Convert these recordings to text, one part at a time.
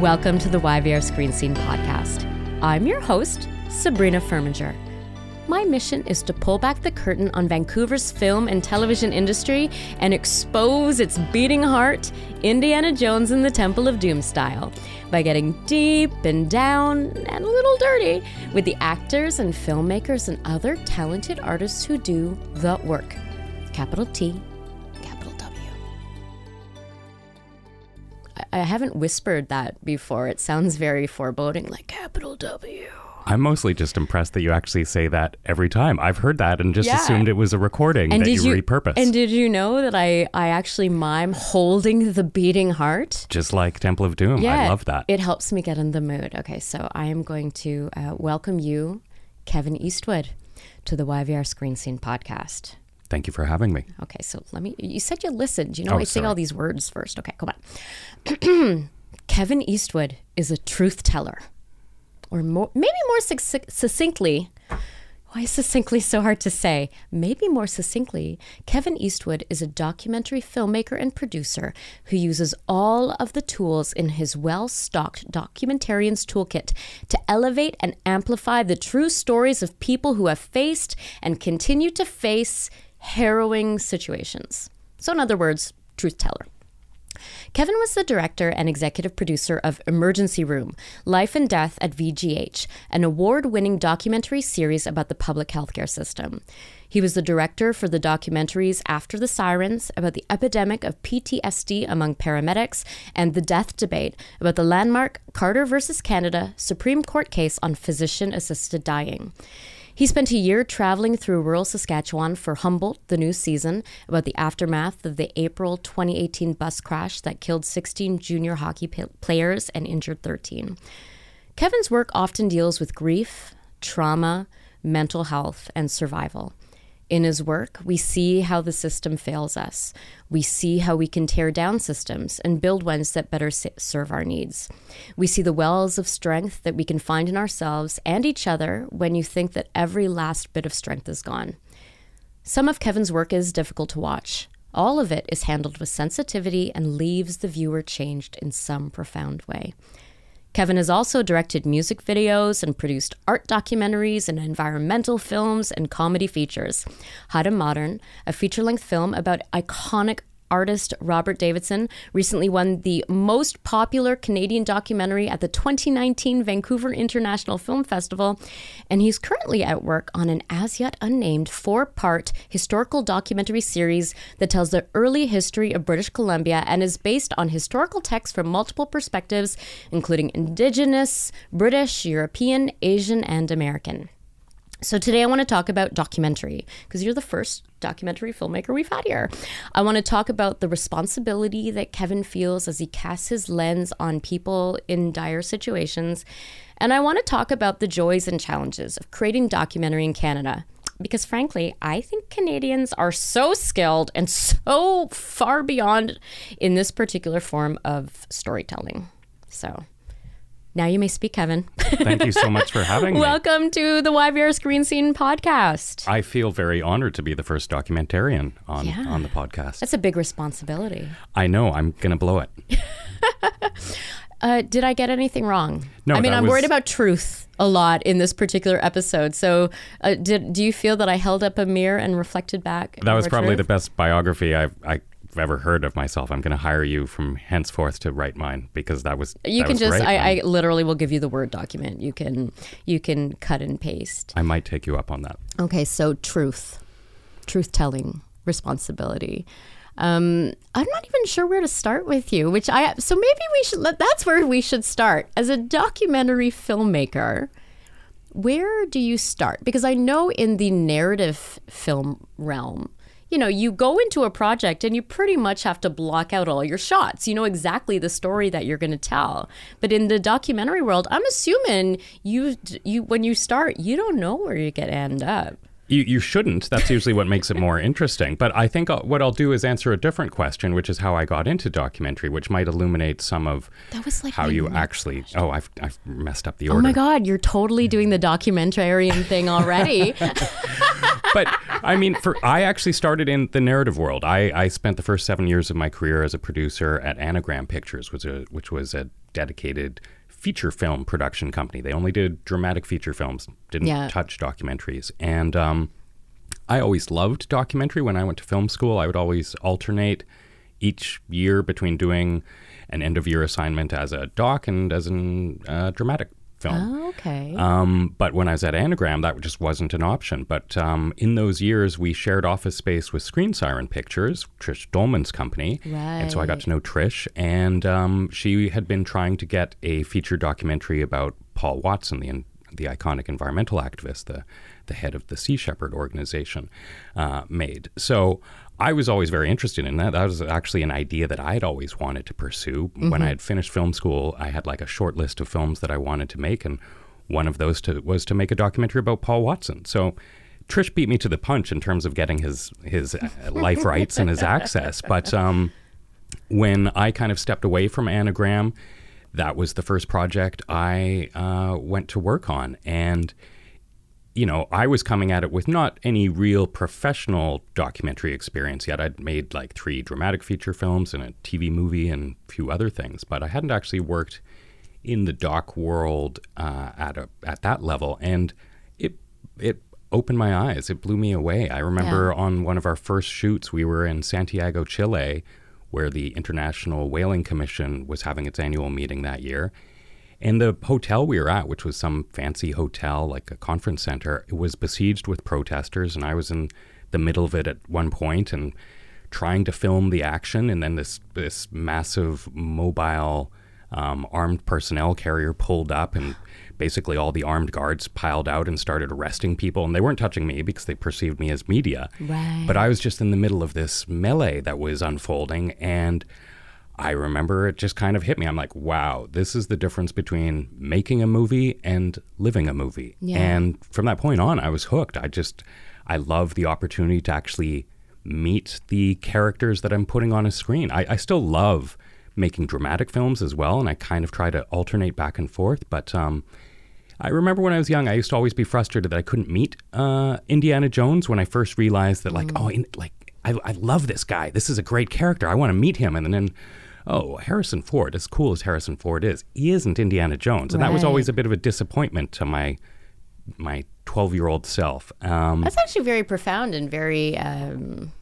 Welcome to the YVR Screen Scene podcast. I'm your host, Sabrina Furminger. My mission is to pull back the curtain on Vancouver's film and television industry and expose its beating heart, Indiana Jones and the Temple of Doom style, by getting deep and down and a little dirty with the actors and filmmakers and other talented artists who do the work. Capital T, I- haven't whispered that before. It sounds very foreboding, like capital W. I'm mostly just impressed that you actually say that every time. I've heard that and just Yeah. assumed it was a recording that you, repurposed. And did you know that I I actually mime holding the beating heart? just like Temple of Doom. I love that. It helps me get in the mood. Okay, so I am going to uh, welcome you, Kevin Eastwood, to the YVR Screen Scene podcast. Thank you for having me. Okay, so let me. You said you listened. You know, Oh, I say all these words first. Okay, come on. Kevin Eastwood is a truth teller, or more, maybe more succ- succinctly. Why is succinctly so hard to say? Maybe more succinctly, Kevin Eastwood is a documentary filmmaker and producer who uses all of the tools in his well stocked documentarian's toolkit to elevate and amplify the true stories of people who have faced and continue to face harrowing situations. So, in other words, truth teller. Kevin was the director and executive producer of Emergency Room Life and Death at VGH, an award winning documentary series about the public healthcare system. He was the director for the documentaries After the Sirens about the epidemic of PTSD among paramedics and The Death Debate about the landmark Carter versus Canada Supreme Court case on physician assisted dying. He spent a year traveling through rural Saskatchewan for Humboldt, the new season, about the aftermath of the April 2018 bus crash that killed 16 junior hockey pa- players and injured 13. Kevin's work often deals with grief, trauma, mental health, and survival. In his work, we see how the system fails us. We see how we can tear down systems and build ones that better serve our needs. We see the wells of strength that we can find in ourselves and each other when you think that every last bit of strength is gone. Some of Kevin's work is difficult to watch. All of it is handled with sensitivity and leaves the viewer changed in some profound way. Kevin has also directed music videos and produced art documentaries and environmental films and comedy features. Haida Modern, a feature length film about iconic artist Robert Davidson, recently won the most popular Canadian documentary at the 2019 Vancouver International Film Festival. And he's currently at work on an as yet unnamed four part historical documentary series that tells the early history of British Columbia and is based on historical texts from multiple perspectives, including Indigenous, British, European, Asian, and American. So today I want to talk about documentary because you're the first documentary filmmaker we've had here. I want to talk about the responsibility that Kevin feels as he casts his lens on people in dire situations. And I want to talk about the joys and challenges of creating documentary in Canada. Because frankly, I think Canadians are so skilled and so far beyond in this particular form of storytelling. So now you may speak, Kevin. Thank you so much for having me. Welcome to the YVR Screen Scene podcast. I feel very honored to be the first documentarian on, Yeah. on the podcast. That's a big responsibility. I know, I'm going to blow it. Uh, did I get anything wrong? No, I mean, I'm was- worried about truth a lot in this particular episode. So, uh, did do you feel that I held up a mirror and reflected back? That was probably the best biography I've, I've ever heard of myself. I'm going to hire you from henceforth to write mine because that was You that can was just. I, I literally will give you the word document. You can you can cut and paste. I might take you up on that. Okay, so truth, truth telling, responsibility. Um, I'm not even sure where to start with you. Which I so maybe we should. let- That's where we should start as a documentary filmmaker. Where do you start? Because I know in the narrative film realm, you know, you go into a project and you pretty much have to block out all your shots. You know exactly the story that you're going to tell. But in the documentary world, I'm assuming you you when you start, you don't know where you're going to end up. You, you shouldn't. That's usually what makes it more interesting. But I think I'll, what I'll do is answer a different question, which is how I got into documentary, which might illuminate some of That was like how you actually. Oh, I've, I've messed up the order. Oh my God, you're totally doing the documentarian thing already. but I mean, for I actually started in the narrative world. I, I spent the first seven years of my career as a producer at Anagram Pictures, which was a, which was a dedicated feature film production company. They only did dramatic feature films, didn't Yeah. touch documentaries. And um, I always loved documentary. When I went to film school, I would always alternate each year between doing an end of year assignment as a doc and as a uh, dramatic film. Oh, okay. Um, but when I was at Anagram, that just wasn't an option. But um, in those years, we shared office space with Screen Siren Pictures, Trish Dolman's company. And so I got to know Trish, and um, she had been trying to get a feature documentary about Paul Watson, the the iconic environmental activist, the the head of the Sea Shepherd organization, uh, made. So I was always very interested in that. That was actually an idea that I had always wanted to pursue. When I had finished film school, I had like a short list of films that I wanted to make, and one of those to, was to make a documentary about Paul Watson. So Trish beat me to the punch in terms of getting his his uh, life rights and his access, but. Um, when I kind of stepped away from Anagram, that was the first project I uh, went to work on. And, you know, I was coming at it with not any real professional documentary experience yet. I'd made like three dramatic feature films and a TV movie and a few other things, but I hadn't actually worked in the doc world uh, at a at that level, and it it opened my eyes. It blew me away. I remember on one of our first shoots, we were in Santiago, Chile, where the International Whaling Commission was having its annual meeting that year. And the hotel we were at, which was some fancy hotel, like a conference center, it was besieged with protesters, and I was in the middle of it at one point and trying to film the action, and then this this massive mobile um, armed personnel carrier pulled up, and basically all the armed guards piled out and started arresting people, and they weren't touching me because they perceived me as media. Right. But I was just in the middle of this melee that was unfolding, and I remember it just kind of hit me. I'm like, wow, this is the difference between making a movie and living a movie. Yeah. And from that point on, I was hooked. I just, I love the opportunity to actually meet the characters that I'm putting on a screen. I, I still love making dramatic films as well, and I kind of try to alternate back and forth. But um, I remember when I was young, I used to always be frustrated that I couldn't meet uh, Indiana Jones when I first realized that, like, oh, in, like I, I love this guy. This is a great character. I want to meet him. And then, oh, Harrison Ford, as cool as Harrison Ford is, he isn't Indiana Jones, and that was always a bit of a disappointment to my my twelve year old self. Um, That's actually very profound and very, um,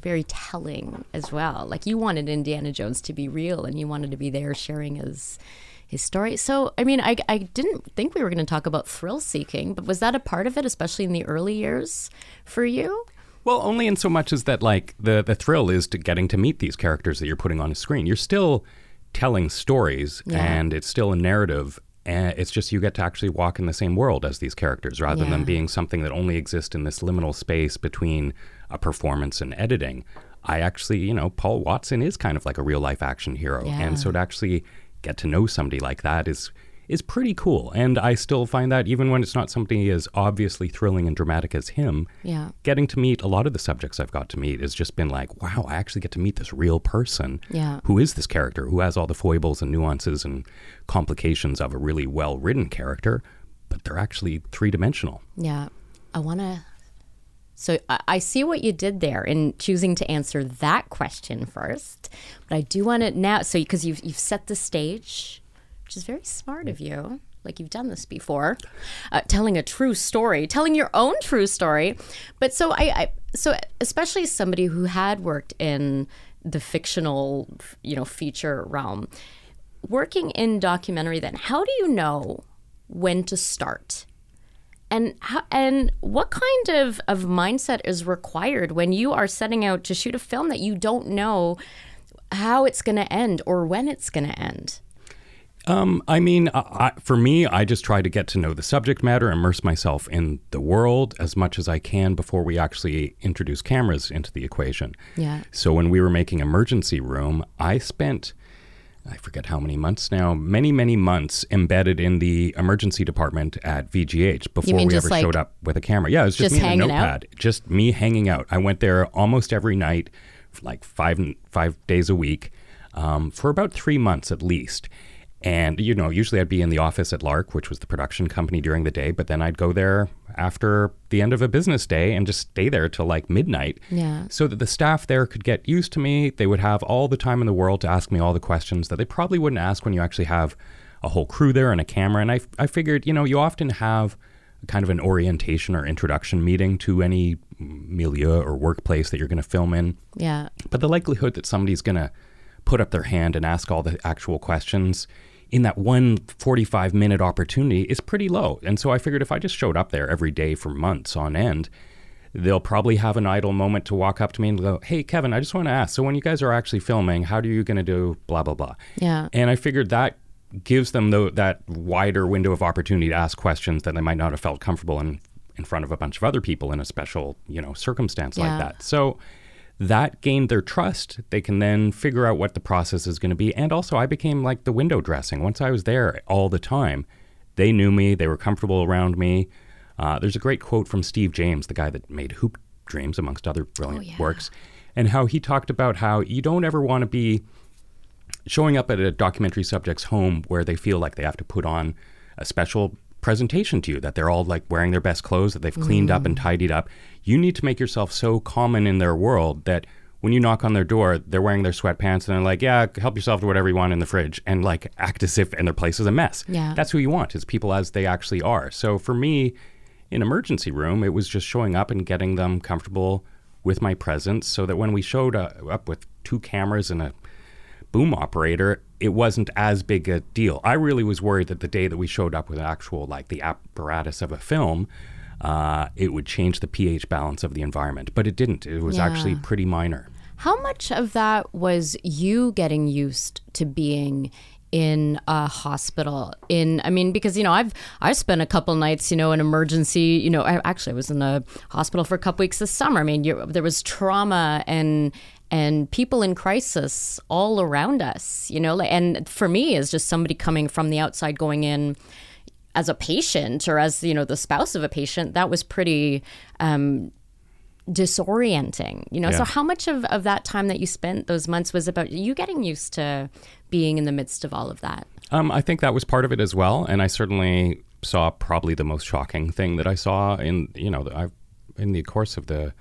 very telling as well. Like you wanted Indiana Jones to be real, and you wanted to be there sharing his his story. So, I mean, I, I didn't think we were going to talk about thrill seeking, but was that a part of it, especially in the early years for you? Well, only in so much as that, like the the thrill is to getting to meet these characters that you're putting on a screen. You're still telling stories, Yeah. and it's still a narrative. And it's just you get to actually walk in the same world as these characters, rather Yeah. than being something that only exists in this liminal space between a performance and editing. I actually, you know, Paul Watson is kind of like a real life action hero, Yeah. and so to actually get to know somebody like that is is pretty cool. And I still find that even when it's not something as obviously thrilling and dramatic as him, Yeah. getting to meet a lot of the subjects I've got to meet has just been like, wow, I actually get to meet this real person. Yeah. Who is this character? Who has all the foibles and nuances and complications of a really well written character, but they're actually three dimensional. Yeah. I want to. So I, I see what you did there in choosing to answer that question first, but I do want to now. So because you've you've set the stage, which is very smart of you. Like you've done this before, uh, telling a true story, telling your own true story. But so I, I so especially as somebody who had worked in the fictional, you know, feature realm, working in documentary. Then how do you know when to start? And how, and what kind of, of mindset is required when you are setting out to shoot a film that you don't know how it's going to end or when it's going to end? Um, I mean, I, I, for me, I just try to get to know the subject matter, immerse myself in the world as much as I can before we actually introduce cameras into the equation. Yeah. So when we were making Emergency Room, I spent, I forget how many months now, many, many months embedded in the emergency department at VGH before we ever like- showed up with a camera. Yeah, it was just, Just me and a hanging out? notepad, just me hanging out. I went there almost every night, like five five days a week, um, for about three months at least. And you know, usually I'd be in the office at Lark, which was the production company during the day, but then I'd go there after the end of a business day and just stay there till like midnight. Yeah. So that the staff there could get used to me. They would have all the time in the world to ask me all the questions that they probably wouldn't ask when you actually have a whole crew there and a camera. And I, I figured, you know, you often have kind of an orientation or introduction meeting to any milieu or workplace that you're going to film in. Yeah. But the likelihood that somebody's going to put up their hand and ask all the actual questions in that one 45 minute opportunity is pretty low. And so I figured if I just showed up there every day for months on end, they'll probably have an idle moment to walk up to me and go, Hey, Kevin, I just want to ask. So when you guys are actually filming, how are you going to do blah, blah, blah? Yeah. And I figured that gives them tho- that wider window of opportunity to ask questions that they might not have felt comfortable in in front of a bunch of other people in a special, you know, circumstance Yeah. like that. So that gained their trust. They can then figure out what the process is going to be. And also, I became like the window dressing. Once I was there all the time, they knew me, they were comfortable around me. Uh, there's a great quote from Steve James, the guy that made Hoop Dreams, amongst other brilliant yeah. works, and how he talked about how you don't ever want to be showing up at a documentary subject's home where they feel like they have to put on a special presentation to you that they're all like wearing their best clothes that they've cleaned up and tidied up. You need to make yourself so common in their world that when you knock on their door they're wearing their sweatpants and they're like yeah help yourself to whatever you want in the fridge and like act as if and their place is a mess. Yeah. that's who you want is people as they actually are. So for me in emergency room it was just showing up and getting them comfortable with my presence so that when we showed uh, up with two cameras and a boom operator, it wasn't as big a deal. I really was worried that the day that we showed up with actual, like the apparatus of a film, uh, it would change the pH balance of the environment. But it didn't. It was actually pretty minor. How much of that was you getting used to being in a hospital in I mean because you know I've I spent a couple nights you know in emergency you know I actually was in a hospital for a couple weeks this summer I mean you there was trauma and and people in crisis all around us you know and for me as just somebody coming from the outside going in as a patient or as you know the spouse of a patient that was pretty um, disorienting you know? So how much of, of that time that you spent those months was about you getting used to being in the midst of all of that? Um, I think that was part of it as well, and I certainly saw probably the most shocking thing that I saw in you know I in the course of the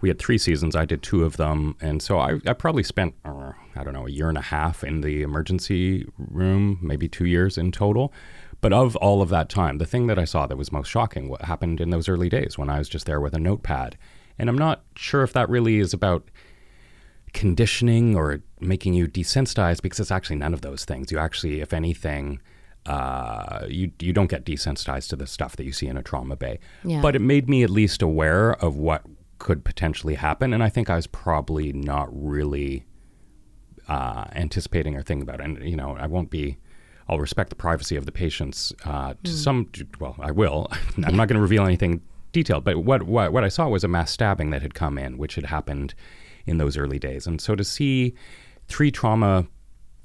we had three seasons. I did two of them, and so I, I probably spent uh, I don't know a year and a half in the emergency room, maybe two years in total. But of all of that time, the thing that I saw that was most shocking what happened in those early days when I was just there with a notepad, and I'm not sure if that really is about conditioning or making you desensitized because it's actually none of those things. You actually, if anything, uh, you you don't get desensitized to the stuff that you see in a trauma bay. Yeah. But it made me at least aware of what could potentially happen, and I think I was probably not really uh, anticipating or thinking about it. And you know, I won't be. I'll respect the privacy of the patients uh, to some. Well, I will. I'm not going to reveal anything detailed. But what, what what I saw was a mass stabbing that had come in, which had happened in those early days. And so to see three trauma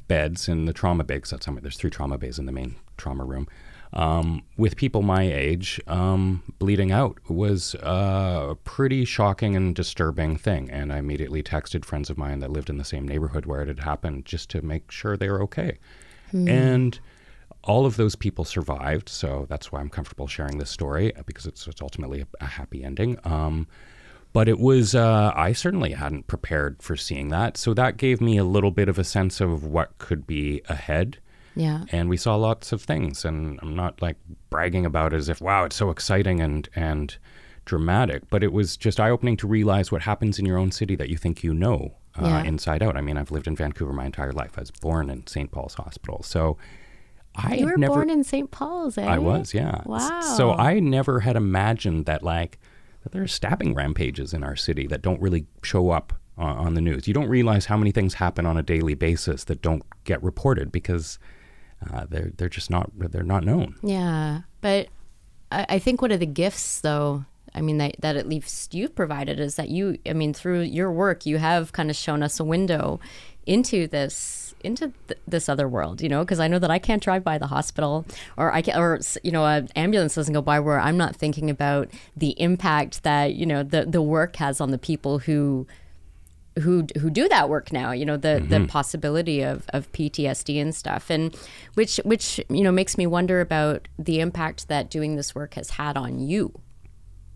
beds in the trauma bay, 'cause that's how many, there's three trauma bays in the main trauma room, um, with people my age um, bleeding out was uh, a pretty shocking and disturbing thing. And I immediately texted friends of mine that lived in the same neighborhood where it had happened just to make sure they were okay. And all of those people survived, so that's why I'm comfortable sharing this story uh, because it's, it's ultimately a, a happy ending. Um, but it was, uh, I certainly hadn't prepared for seeing that. So that gave me a little bit of a sense of what could be ahead. Yeah And we saw lots of things. And I'm not like bragging about it as if, wow, it's so exciting and, and dramatic. But it was just eye opening to realize what happens in your own city that you think you know uh, Yeah. inside out. I mean, I've lived in Vancouver my entire life. I was born in St. Paul's Hospital. So I you were never. born in st paul's eh? I was, yeah. Wow So I never had imagined that, like, that there are stabbing rampages in our city that don't really show up on, on the news. You don't realize how many things happen on a daily basis that don't get reported because uh, they're they're just not they're not known. Yeah, but I, I think one of the gifts, though, I mean that that at least you've provided is that you, I mean, through your work, you have kind of shown us a window into this into th- this other world you know because i know that i can't drive by the hospital or i can or you know an ambulance doesn't go by where i'm not thinking about the impact that you know the the work has on the people who who who do that work now you know the the mm-hmm. possibility of of PTSD and stuff and which which you know makes me wonder about the impact that doing this work has had on you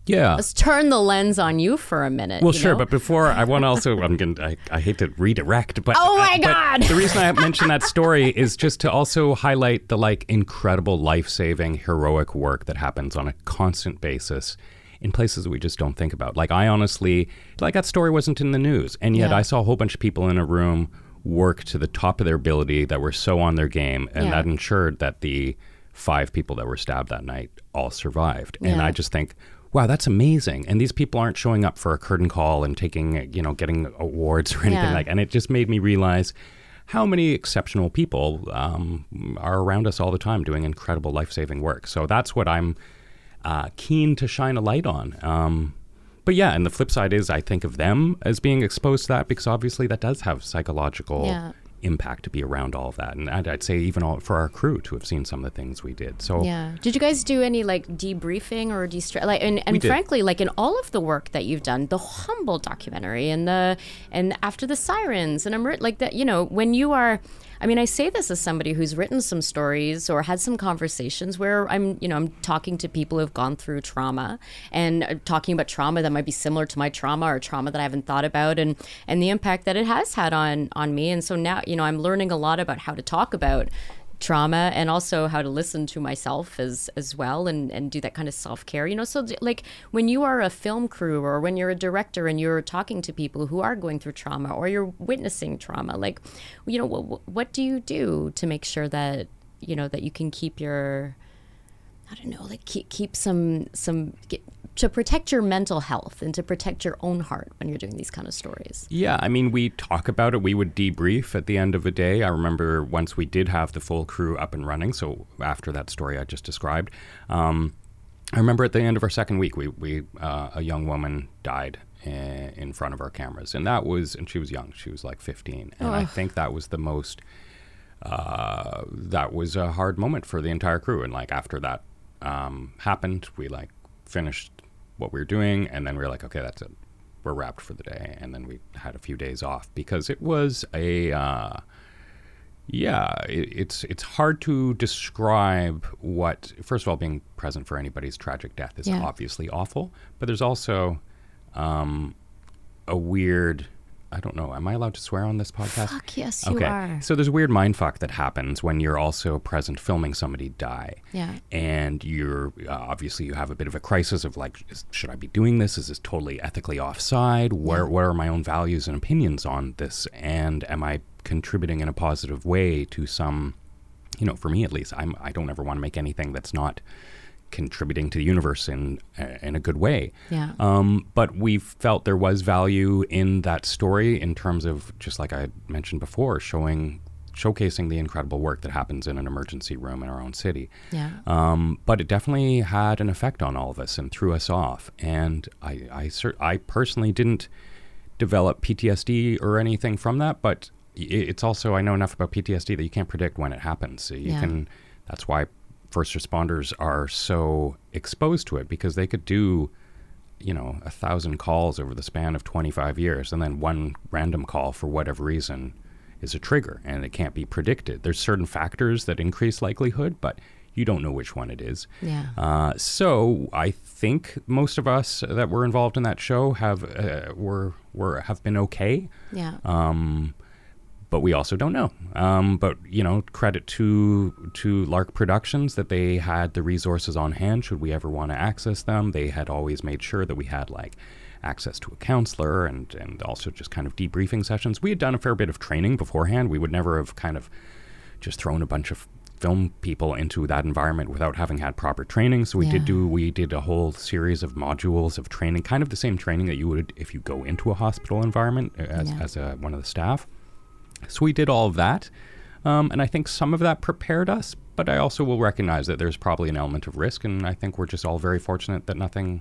Yeah. let's turn the lens on you for a minute Well, sure, know? but before I want to also, I'm going. I, I hate to redirect, but Oh my uh, but God! the reason I mentioned that story is just to also highlight the like incredible life-saving, heroic work that happens on a constant basis in places that we just don't think about. Like I honestly, like that story wasn't in the news, and yet Yeah. I saw a whole bunch of people in a room work to the top of their ability that were so on their game, and Yeah. that ensured that the five people that were stabbed that night all survived. And Yeah. I just think, wow, that's amazing. And these people aren't showing up for a curtain call and taking, you know, getting awards or anything like. And it just made me realize how many exceptional people um, are around us all the time doing incredible life saving work. So that's what I'm uh, keen to shine a light on. Um, but yeah, and the flip side is I think of them as being exposed to that because obviously that does have psychological Yeah. impact to be around all of that. And I'd, I'd say even all, for our crew to have seen some of the things we did. So Yeah. Did you guys do any like debriefing or de like and, and frankly like in all of the work that you've done, the Humboldt documentary and the and after the sirens and I'm like that you know when you are I mean I say this as somebody who's written some stories or had some conversations where I'm you know I'm talking to people who've gone through trauma and uh, talking about trauma that might be similar to my trauma or trauma that I haven't thought about and and the impact that it has had on on me. And so now you know I'm learning a lot about how to talk about trauma and also how to listen to myself as as well and and do that kind of self-care you know? So like when you are a film crew or when you're a director and you're talking to people who are going through trauma or you're witnessing trauma like you know what what do you do to make sure that you know that you can keep your I don't know, like keep keep some some get, to protect your mental health and to protect your own heart when you're doing these kind of stories. Yeah, I mean, we talk about it. We would debrief at the end of a day. I remember once we did have the full crew up and running. So after that story I just described, um, I remember at the end of our second week, we, we uh, a young woman died i- in front of our cameras, and that was, and she was young. She was like 15, and I think that was the most. Uh, that was a hard moment for the entire crew, and like after that um, happened, we like finished what we were doing, and then we were like, okay, that's it. We're wrapped for the day, and then we had a few days off because it was a. Uh, yeah, it, it's it's hard to describe what. First of all, being present for anybody's tragic death is Yeah. obviously awful, but there's also um, a weird. I don't know. Am I allowed to swear on this podcast? Fuck yes, you okay. are. So there's a weird mind fuck that happens when you're also present filming somebody die. Yeah. And you're uh, obviously you have a bit of a crisis of like, is, should I be doing this? Is this totally ethically offside? Where what are my own values and opinions on this? And am I contributing in a positive way to some? You know, for me at least, I'm I don't ever want to make anything that's not contributing to the universe in in a good way. Yeah. Um, but we felt there was value in that story in terms of just like I mentioned before, showing showcasing the incredible work that happens in an emergency room in our own city. Yeah. Um, but it definitely had an effect on all of us and threw us off. And I, I, cer- I personally didn't develop PTSD or anything from that, but it's also I know enough about PTSD that you can't predict when it happens. So you Yeah. can. That's why first responders are so exposed to it because they could do you know a thousand calls over the span of 25 years and then one random call for whatever reason is a trigger and it can't be predicted there's certain factors that increase likelihood but you don't know which one it is Yeah. uh, so I think most of us that were involved in that show have uh, were were have been okay Yeah. um, but we also don't know. Um, but you know, credit to to Lark Productions that they had the resources on hand should we ever want to access them. They had always made sure that we had like access to a counselor and and also just kind of debriefing sessions. We had done a fair bit of training beforehand. We would never have kind of just thrown a bunch of film people into that environment without having had proper training. So we Yeah. did do we did a whole series of modules of training, kind of the same training that you would if you go into a hospital environment uh, as, Yeah. as a, one of the staff. So we did all of that. Um, and I think some of that prepared us, but I also will recognize that there's probably an element of risk, and I think we're just all very fortunate that nothing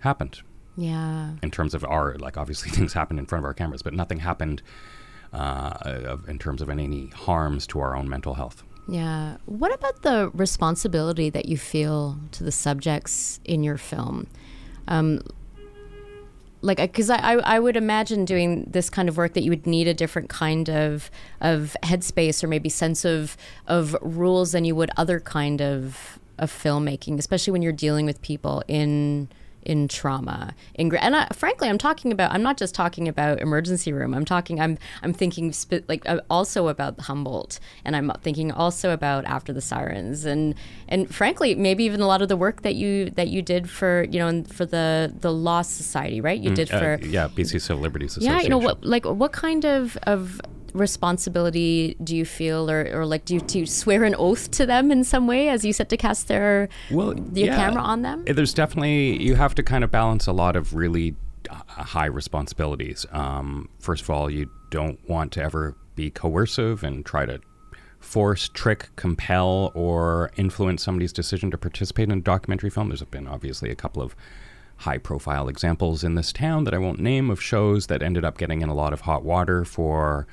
happened Yeah. in terms of our like obviously things happened in front of our cameras, but nothing happened uh, in terms of any harms to our own mental health. Yeah. What about the responsibility that you feel to the subjects in your film? Um, like, because I, I, would imagine doing this kind of work that you would need a different kind of of headspace or maybe sense of of rules than you would other kind of of filmmaking, especially when you're dealing with people in in trauma. In and I, frankly, I'm talking about. I'm not just talking about emergency room. I'm talking. I'm I'm thinking sp- like uh, also about Humboldt, and I'm thinking also about After the Sirens, and and frankly, maybe even a lot of the work that you that you did for you know and for the the Lost Society, right? You did Uh, for yeah, BC Civil Liberties Association. yeah, you know what like what kind of of responsibility do you feel or, or like do you, do you swear an oath to them in some way as you set to cast their well, your yeah. camera on them Uh, There's definitely you have to kind of balance a lot of really uh, high responsibilities. Um, first of all, you don't want to ever be coercive and try to force, trick, compel, or influence somebody's decision to participate in a documentary film. There's been obviously a couple of high profile examples in this town that I won't name of shows that ended up getting in a lot of hot water for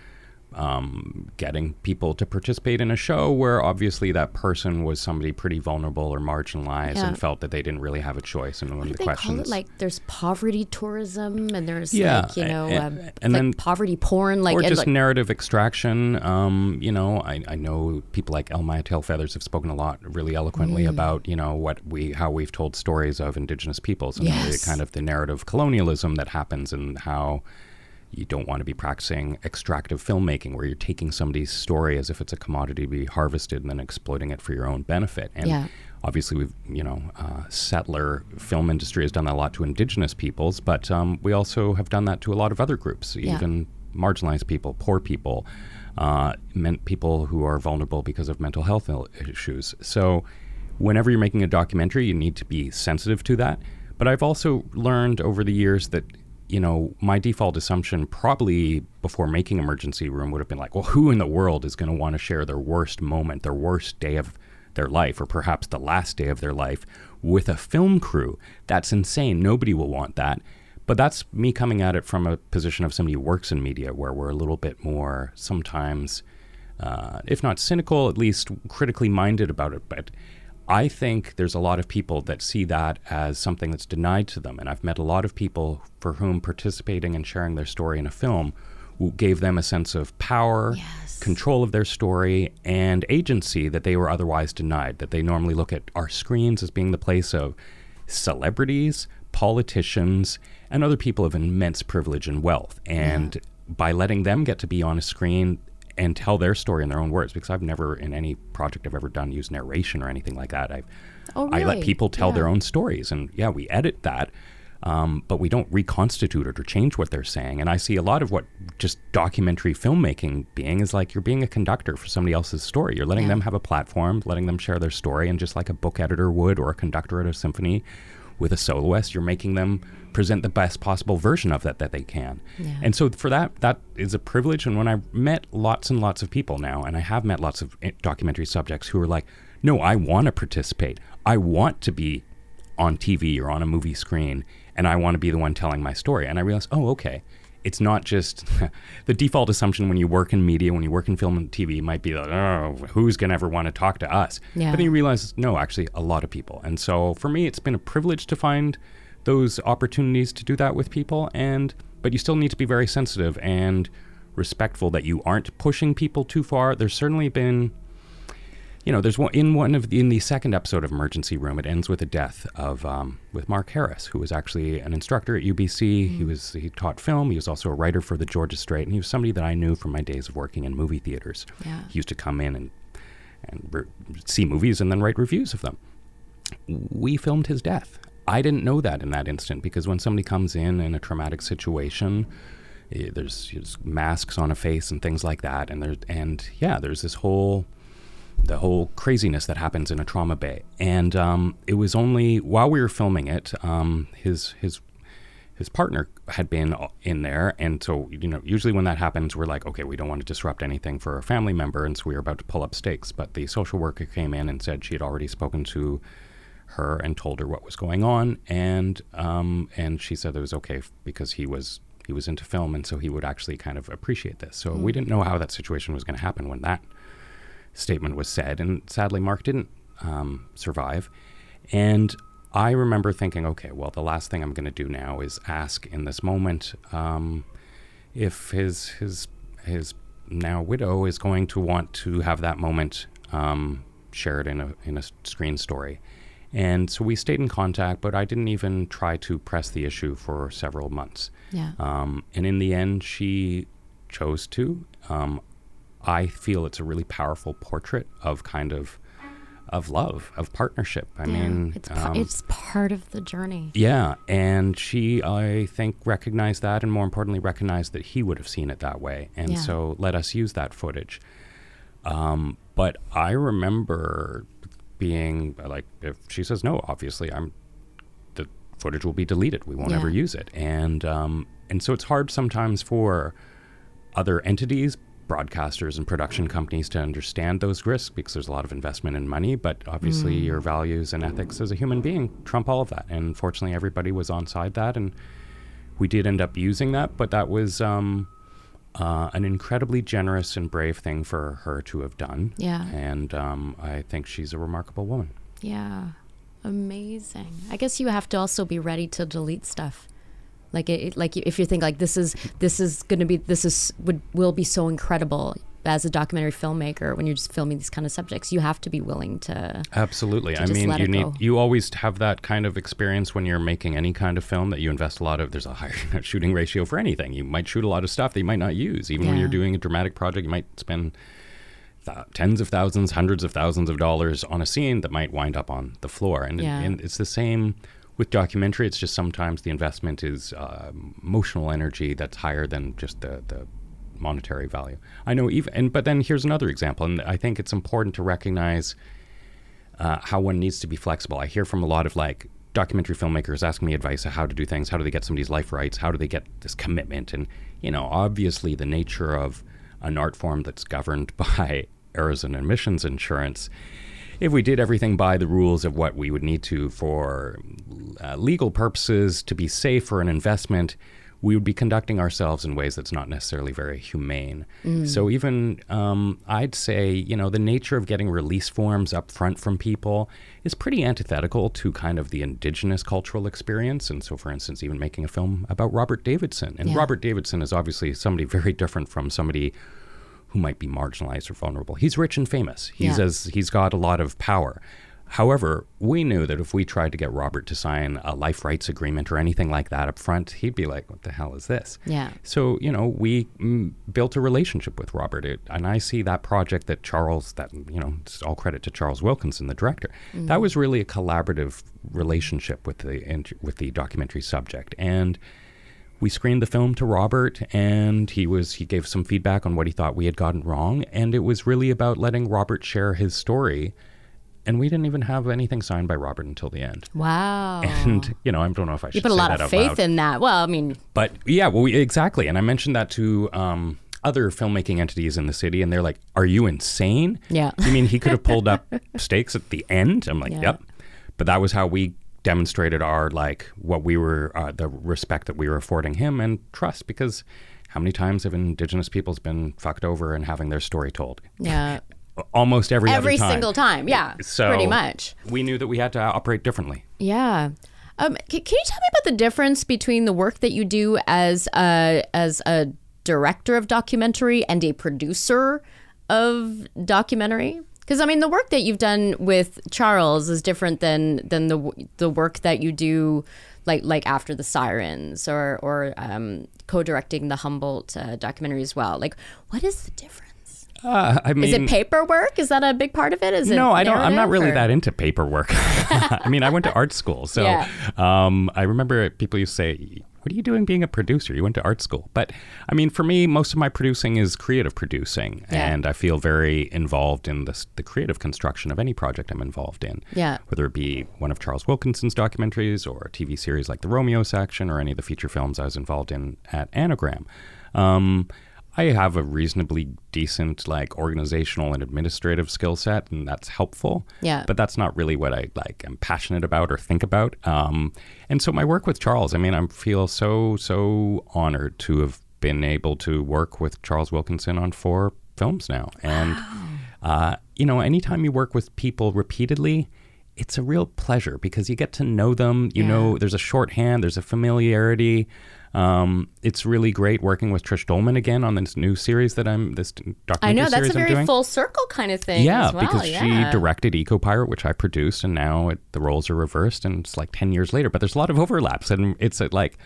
um, getting people to participate in a show where obviously that person was somebody pretty vulnerable or marginalized Yeah. and felt that they didn't really have a choice. And one of the they questions, call it? Like there's poverty tourism and there's Yeah, like you know a- um, and like then- poverty porn like or just like, narrative extraction. Um, you know, I, I know people like Elle-Máijá Tailfeathers have spoken a lot, really eloquently Mm. about you know what we how we've told stories of Indigenous peoples and Yes. the kind of the narrative colonialism that happens and how you don't want to be practicing extractive filmmaking where you're taking somebody's story as if it's a commodity to be harvested and then exploiting it for your own benefit. And Yeah. obviously, we've you know, uh, settler film industry has done that a lot to Indigenous peoples, but um, we also have done that to a lot of other groups, Yeah. even marginalized people, poor people, uh, people who are vulnerable because of mental health issues. So, whenever you're making a documentary, you need to be sensitive to that. But I've also learned over the years that you know my default assumption probably before making emergency room would have been like well who in the world is going to want to share their worst moment their worst day of their life or perhaps the last day of their life with a film crew? That's insane. Nobody will want that. But that's me coming at it from a position of somebody who works in media where we're a little bit more sometimes uh, if not cynical at least critically minded about it. But I think there's a lot of people that see that as something that's denied to them. And I've met a lot of people for whom participating and sharing their story in a film gave them a sense of power, Yes. control of their story, and agency that they were otherwise denied. That they normally look at our screens as being the place of celebrities, politicians, and other people of immense privilege and wealth. And by letting them get to be on a screen, and tell their story in their own words because I've never in any project I've ever done used narration or anything like that. I've Oh, I let people tell their own stories and yeah, we edit that. Um, but we don't reconstitute it or change what they're saying. And I see a lot of what just documentary filmmaking being is like you're being a conductor for somebody else's story. You're letting Yeah. them have a platform, letting them share their story, and just like a book editor would or a conductor at a symphony with a soloist, you're making them present the best possible version of that that they can. Yeah. And so for that, that is a privilege. And when I've met lots and lots of people now, and I have met lots of eh, documentary subjects who are like, no, I want to participate. I want to be on TV or on a movie screen, and I want to be the one telling my story. And I realized, oh, okay. It's not just the default assumption when you work in media, when you work in film and TV, might be like, oh, who's going to ever want to talk to us? Yeah. But then you realize, no, actually, a lot of people. And so for me, it's been a privilege to find those opportunities to do that with people. And but you still need to be very sensitive and respectful that you aren't pushing people too far. There's certainly been you know, there's one in one of in the second episode of Emergency Room. It ends with the death of um, with Mark Harris, who was actually an instructor at UBC. He was he taught film. He was also a writer for the Georgia Straight, and he was somebody that I knew from my days of working in movie theaters. Yeah. He used to come in and and re- see movies and then write reviews of them. We filmed his death. I didn't know that in that instant because when somebody comes in in a traumatic situation, eh, there's, there's masks on a face and things like that, and there's and yeah, there's this whole the whole craziness that happens in a trauma bay. And um, it was only while we were filming it, um, his his his partner had been in there, and so you know, usually when that happens, we're like, okay, we don't want to disrupt anything for a family member, and so we were about to pull up stakes. But the social worker came in and said she had already spoken to her and told her what was going on, and um, and she said it was okay because he was he was into film, and so he would actually kind of appreciate this. So we didn't know how that situation was going to happen when that statement was said, and sadly, Mark didn't um, survive. And I remember thinking, okay, well, the last thing I'm going to do now is ask in this moment um, if his his his now widow is going to want to have that moment um, shared in a in a screen story. And so we stayed in contact, but I didn't even try to press the issue for several months. Yeah. Um, and in the end, she chose to. Um, I feel it's a really powerful portrait of kind of of love, of partnership. I Yeah. mean, it's um, it's part of the journey. yeah, and she, I think, recognized that, and more importantly, recognized that he would have seen it that way, and Yeah. so let us use that footage. Um, but I remember being like, if she says no, obviously, I'm the footage will be deleted. We won't Yeah. ever use it, and um, and so it's hard sometimes for other entities, broadcasters and production companies to understand those risks because there's a lot of investment in money. But obviously, your values and ethics as a human being trump all of that. And fortunately, everybody was on side that, and we did end up using that. But that was um, uh, an incredibly generous and brave thing for her to have done. Yeah. And um, I think she's a remarkable woman. Yeah. Amazing. I guess you have to also be ready to delete stuff. Like it, like if you think like this is this is going to be this is would will be so incredible as a documentary filmmaker when you're just filming these kind of subjects, you have to be willing to Absolutely. to I mean, you need go. you always have that kind of experience when you're making any kind of film that you invest a lot of. There's a higher shooting ratio for anything. You might shoot a lot of stuff that you might not use. Even when you're doing a dramatic project, you might spend th- tens of thousands, hundreds of thousands of dollars on a scene that might wind up on the floor. And, Yeah. and it's the same with documentary. It's just sometimes the investment is uh, emotional energy that's higher than just the the monetary value. I know even and but then here's another example, and I think it's important to recognize uh, how one needs to be flexible. I hear from a lot of like documentary filmmakers asking me advice on how to do things. How do they get somebody's life rights? How do they get this commitment? And you know, obviously, the nature of an art form that's governed by errors and omissions insurance. If we did everything by the rules of what we would need to for uh, legal purposes to be safe for an investment, we would be conducting ourselves in ways that's not necessarily very humane. So even um, I'd say, you know, the nature of getting release forms up front from people is pretty antithetical to kind of the indigenous cultural experience. And so, for instance, even making a film about Robert Davidson, and Yeah. Robert Davidson is obviously somebody very different from somebody who might be marginalized or vulnerable. He's rich and famous. He's Yeah. as he's got a lot of power. However, we knew that if we tried to get Robert to sign a life rights agreement or anything like that up front, he'd be like, "What the hell is this?" Yeah. So you know, we mm, built a relationship with Robert, it, and I see that project that Charles, that you know, it's all credit to Charles Wilkinson, the director. That was really a collaborative relationship with the with the documentary subject, and we screened the film to Robert and he was he gave some feedback on what he thought we had gotten wrong and it was really about letting Robert share his story and we didn't even have anything signed by Robert until the end. Wow. And you know, I don't know if I should you put a lot of faith loud. in that. Well, I mean, But yeah, well, we, exactly. And I mentioned that to um, other filmmaking entities in the city, and they're like, "Are you insane? Yeah. You mean he could have pulled up stakes at the end?" I'm like, Yeah. "Yep." But that was how we demonstrated our like what we were, uh, the respect that we were affording him, and trust. Because how many times have Indigenous peoples been fucked over and having their story told? yeah. Almost every Every time. single time. Yeah. So pretty much. we knew that we had to operate differently. Yeah. Um, can, can you tell me about the difference between the work that you do as a, as a director of documentary and a producer of documentary? Because I mean, the work that you've done with Charles is different than than the the work that you do, like like after the Sirens or or um, co-directing the Humboldt uh, documentary as well. Like, what is the difference? Uh, I mean, Is it paperwork? Is that a big part of it? Is it no, I don't. I'm not really or- that into paperwork. I mean, I went to art school, so Yeah. um, I remember people used to say, what are you doing being a producer? You went to art school. But I mean, for me, most of my producing is creative producing. Yeah. And I feel very involved in this, the creative construction of any project I'm involved in. Yeah. Whether it be one of Charles Wilkinson's documentaries or a TV series like The Romeo Section or any of the feature films I was involved in at Anagram. Um, I have a reasonably decent like organizational and administrative skill set, and that's helpful. Yeah. But that's not really what I like. am passionate about or think about. Um, and so my work with Charles, I mean, I feel so so honored to have been able to work with Charles Wilkinson on four films now, and uh, you know, anytime you work with people repeatedly. It's a real pleasure because you get to know them. You Yeah. know, there's a shorthand, there's a familiarity. Um, it's really great working with Trish Dolman again on this new series that I'm this documentary I know that's a very full circle kind of thing. Yeah, as well. because yeah. she directed Eco Pirate, which I produced, and now it, the roles are reversed, and it's like ten years later. But there's a lot of overlaps, and it's uh, like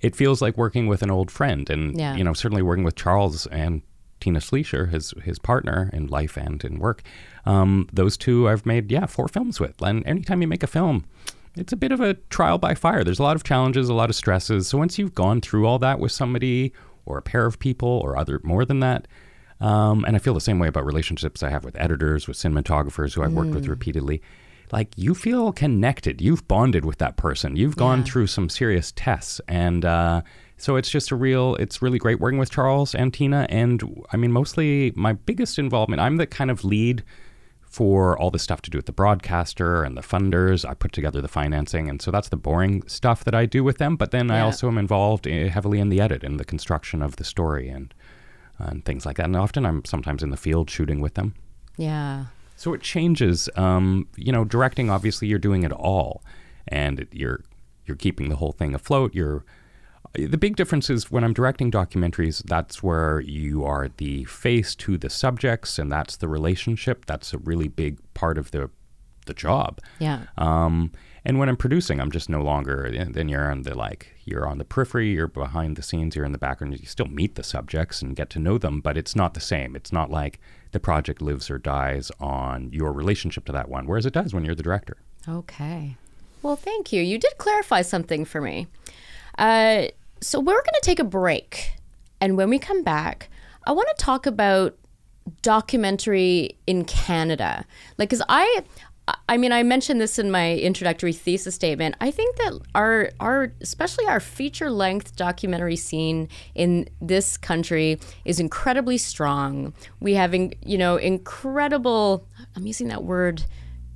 it feels like working with an old friend, and Yeah. you know, certainly working with Charles and Tina Schliessler, his his partner in life and in work. Um, those two I've made yeah four films with, and anytime you make a film. It's a bit of a trial by fire. There's a lot of challenges, a lot of stresses. So once you've gone through all that with somebody or a pair of people or other more than that, um, and I feel the same way about relationships I have with editors, with cinematographers who I've worked with repeatedly. Like you feel connected. You've bonded with that person. You've gone Yeah. through some serious tests, and uh, so it's just a real. It's really great working with Charles and Tina. And I mean, mostly my biggest involvement. I'm the kind of lead for all the stuff to do with the broadcaster and the funders. I put together the financing, and so that's the boring stuff that I do with them. But then I also am involved eh, heavily in the edit and the construction of the story and and things like that. And often I'm sometimes in the field shooting with them. yeah. So it changes. Um, you know, directing obviously you're doing it all, and it- you're you're keeping the whole thing afloat. You're the big difference is when I'm directing documentaries, that's where you are the face to the subjects, and that's the relationship. That's a really big part of the the job. Yeah. Um, and when I'm producing, I'm just no longer. Then you're on the like you're on the periphery, you're behind the scenes, you're in the background. You still meet the subjects and get to know them, but it's not the same. It's not like the project lives or dies on your relationship to that one, whereas it does when you're the director. Okay. Well, thank you. You did clarify something for me. Uh, so we're going to take a break, and when we come back, I want to talk about documentary in Canada. Like, because I, I mean, I mentioned this in my introductory thesis statement. I think that our, our, especially our feature length documentary scene in this country is incredibly strong. We have, in, you know, incredible. I'm using that word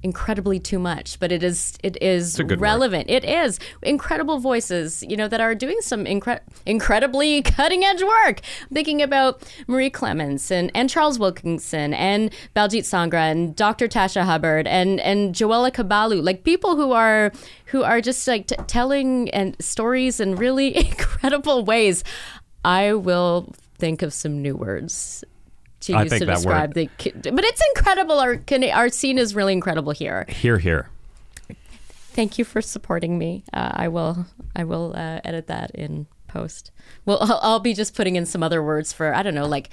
incredibly too much, but it is it is a good word. relevant. It is incredible voices, you know, that are doing some incre- incredibly cutting edge work. I'm thinking about Marie Clements and, and Charles Wilkinson and Baljit Sangra and Dr. Tasha Hubbard and and Joella Cabalu, like people who are who are just like t- telling and stories in really incredible ways. I will think of some new words to I use think to that describe the but it's incredible our our scene is really incredible here Here, here. thank you for supporting me. Uh, I will I will uh, edit that in post. Well, I'll, I'll be just putting in some other words for I don't know, like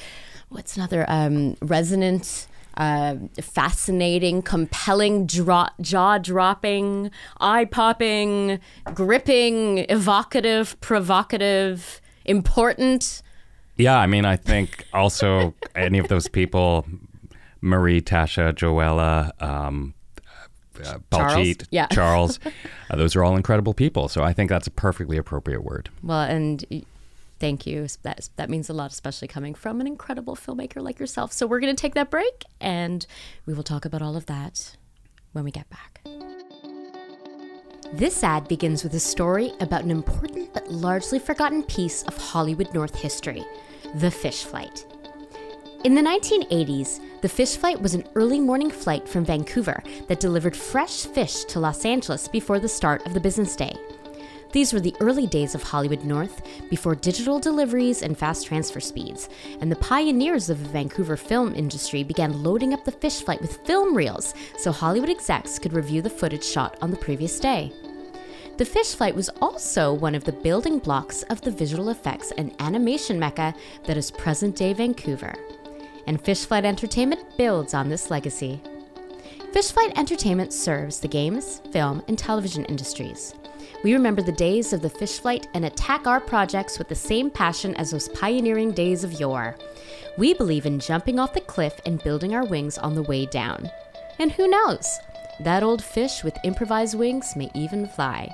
what's another um, resonant. Uh, fascinating, compelling, dro- jaw dropping, eye popping, gripping, evocative, provocative, important. Yeah, I mean, I think also any of those people, Marie, Tasha, Joella, um, uh, Charles? Yeah. Charles, uh, those are all incredible people. So I think that's a perfectly appropriate word. Well, and thank you. That that means a lot, especially coming from an incredible filmmaker like yourself. So we're going to take that break, and we will talk about all of that when we get back. This ad begins with a story about an important but largely forgotten piece of Hollywood North history the fish flight. In the 1980s, the fish flight was an early morning flight from Vancouver that delivered fresh fish to Los Angeles before the start of the business day. These were the early days of Hollywood North, before digital deliveries and fast transfer speeds, and the pioneers of the Vancouver film industry began loading up the fish flight with film reels so Hollywood execs could review the footage shot on the previous day. The fish flight was also one of the building blocks of the visual effects and animation mecca that is present day Vancouver. And Fish Flight Entertainment builds on this legacy. Fish Flight Entertainment serves the games, film, and television industries. We remember the days of the fish flight and attack our projects with the same passion as those pioneering days of yore. We believe in jumping off the cliff and building our wings on the way down. And who knows? That old fish with improvised wings may even fly.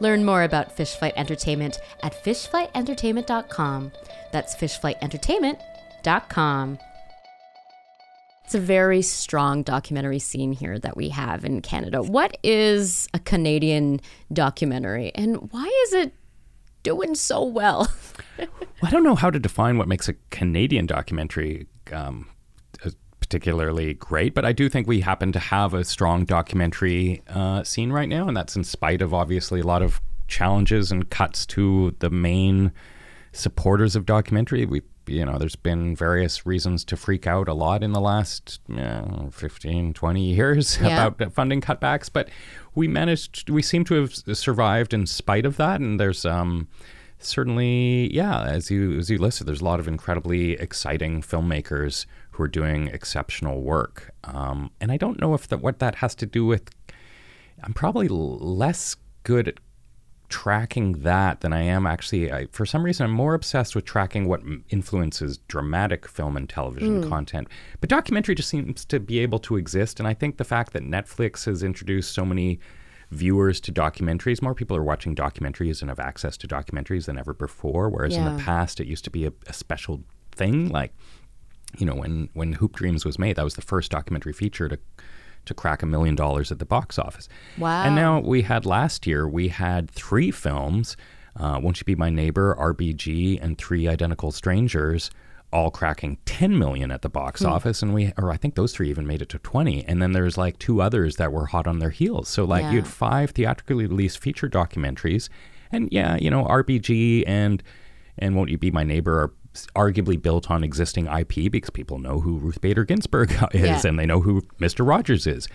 Learn more about Fish Flight Entertainment at fishflightentertainment.com. That's fishflightentertainment.com. It's a very strong documentary scene here that we have in Canada. What is a Canadian documentary and why is it doing so well? well I don't know how to define what makes a Canadian documentary um, particularly great, but I do think we happen to have a strong documentary uh, scene right now, and that's in spite of obviously a lot of challenges and cuts to the main supporters of documentary. We, you know, there's been various reasons to freak out a lot in the last you know, 15, 20 years yeah. about funding cutbacks, but we managed, we seem to have survived in spite of that, and there's, um, certainly, yeah, as you as you listed, there's a lot of incredibly exciting filmmakers who are doing exceptional work. Um, and I don't know if that what that has to do with. I'm probably less good at tracking that than I am actually. I, for some reason, I'm more obsessed with tracking what influences dramatic film and television mm. content. But documentary just seems to be able to exist, and I think the fact that Netflix has introduced so many viewers to documentaries. More people are watching documentaries and have access to documentaries than ever before. Whereas yeah. in the past, it used to be a, a special thing. Like you know, when when Hoop Dreams was made, that was the first documentary feature to to crack a million dollars at the box office. Wow! And now we had last year we had three films, uh, "Won't You Be My Neighbor," "RBG," and Three Identical Strangers, all cracking 10 million at the box hmm. office and we or I think those three even made it to 20 and then there's like two others that were hot on their heels so like yeah. you had five theatrically released feature documentaries and yeah you know RBG and and Won't You Be My Neighbor are arguably built on existing IP because people know who Ruth Bader Ginsburg is yeah. and they know who Mr. Rogers is.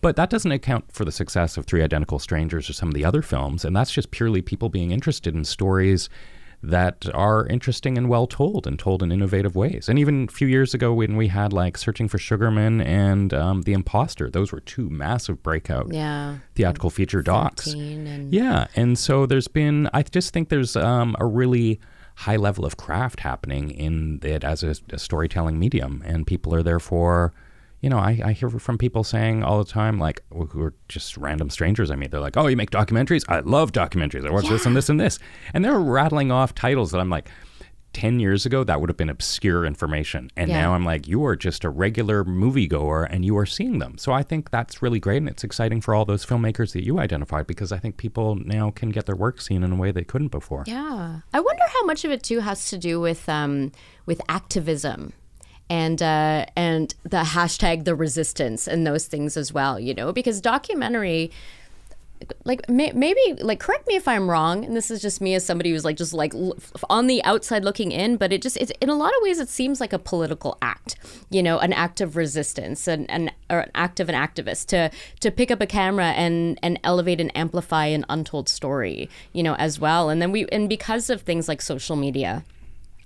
But that doesn't account for the success of Three Identical Strangers or some of the other films. And that's just purely people being interested in stories that are interesting and well told and told in innovative ways. And even a few years ago, when we had like Searching for Sugarman and um, The Imposter, those were two massive breakout yeah. theatrical feature docs. And... Yeah. And so there's been, I just think there's um, a really high level of craft happening in it as a, a storytelling medium, and people are therefore you know, I, I, hear from people saying all the time, like, who are just random strangers. I mean, they're like, oh, you make documentaries? I love documentaries. I watch yeah. this and this and this. And they're rattling off titles that I'm like, 10 years ago, that would have been obscure information. And yeah. now I'm like, you are just a regular moviegoer and you are seeing them. So I think that's really great. And it's exciting for all those filmmakers that you identified because I think people now can get their work seen in a way they couldn't before. Yeah. I wonder how much of it too has to do with, um, with activism and uh, and the hashtag the resistance and those things as well you know because documentary like may, maybe like correct me if i'm wrong and this is just me as somebody who's like just like on the outside looking in but it just it's in a lot of ways it seems like a political act you know an act of resistance and an an act of an activist to to pick up a camera and and elevate and amplify an untold story you know as well and then we and because of things like social media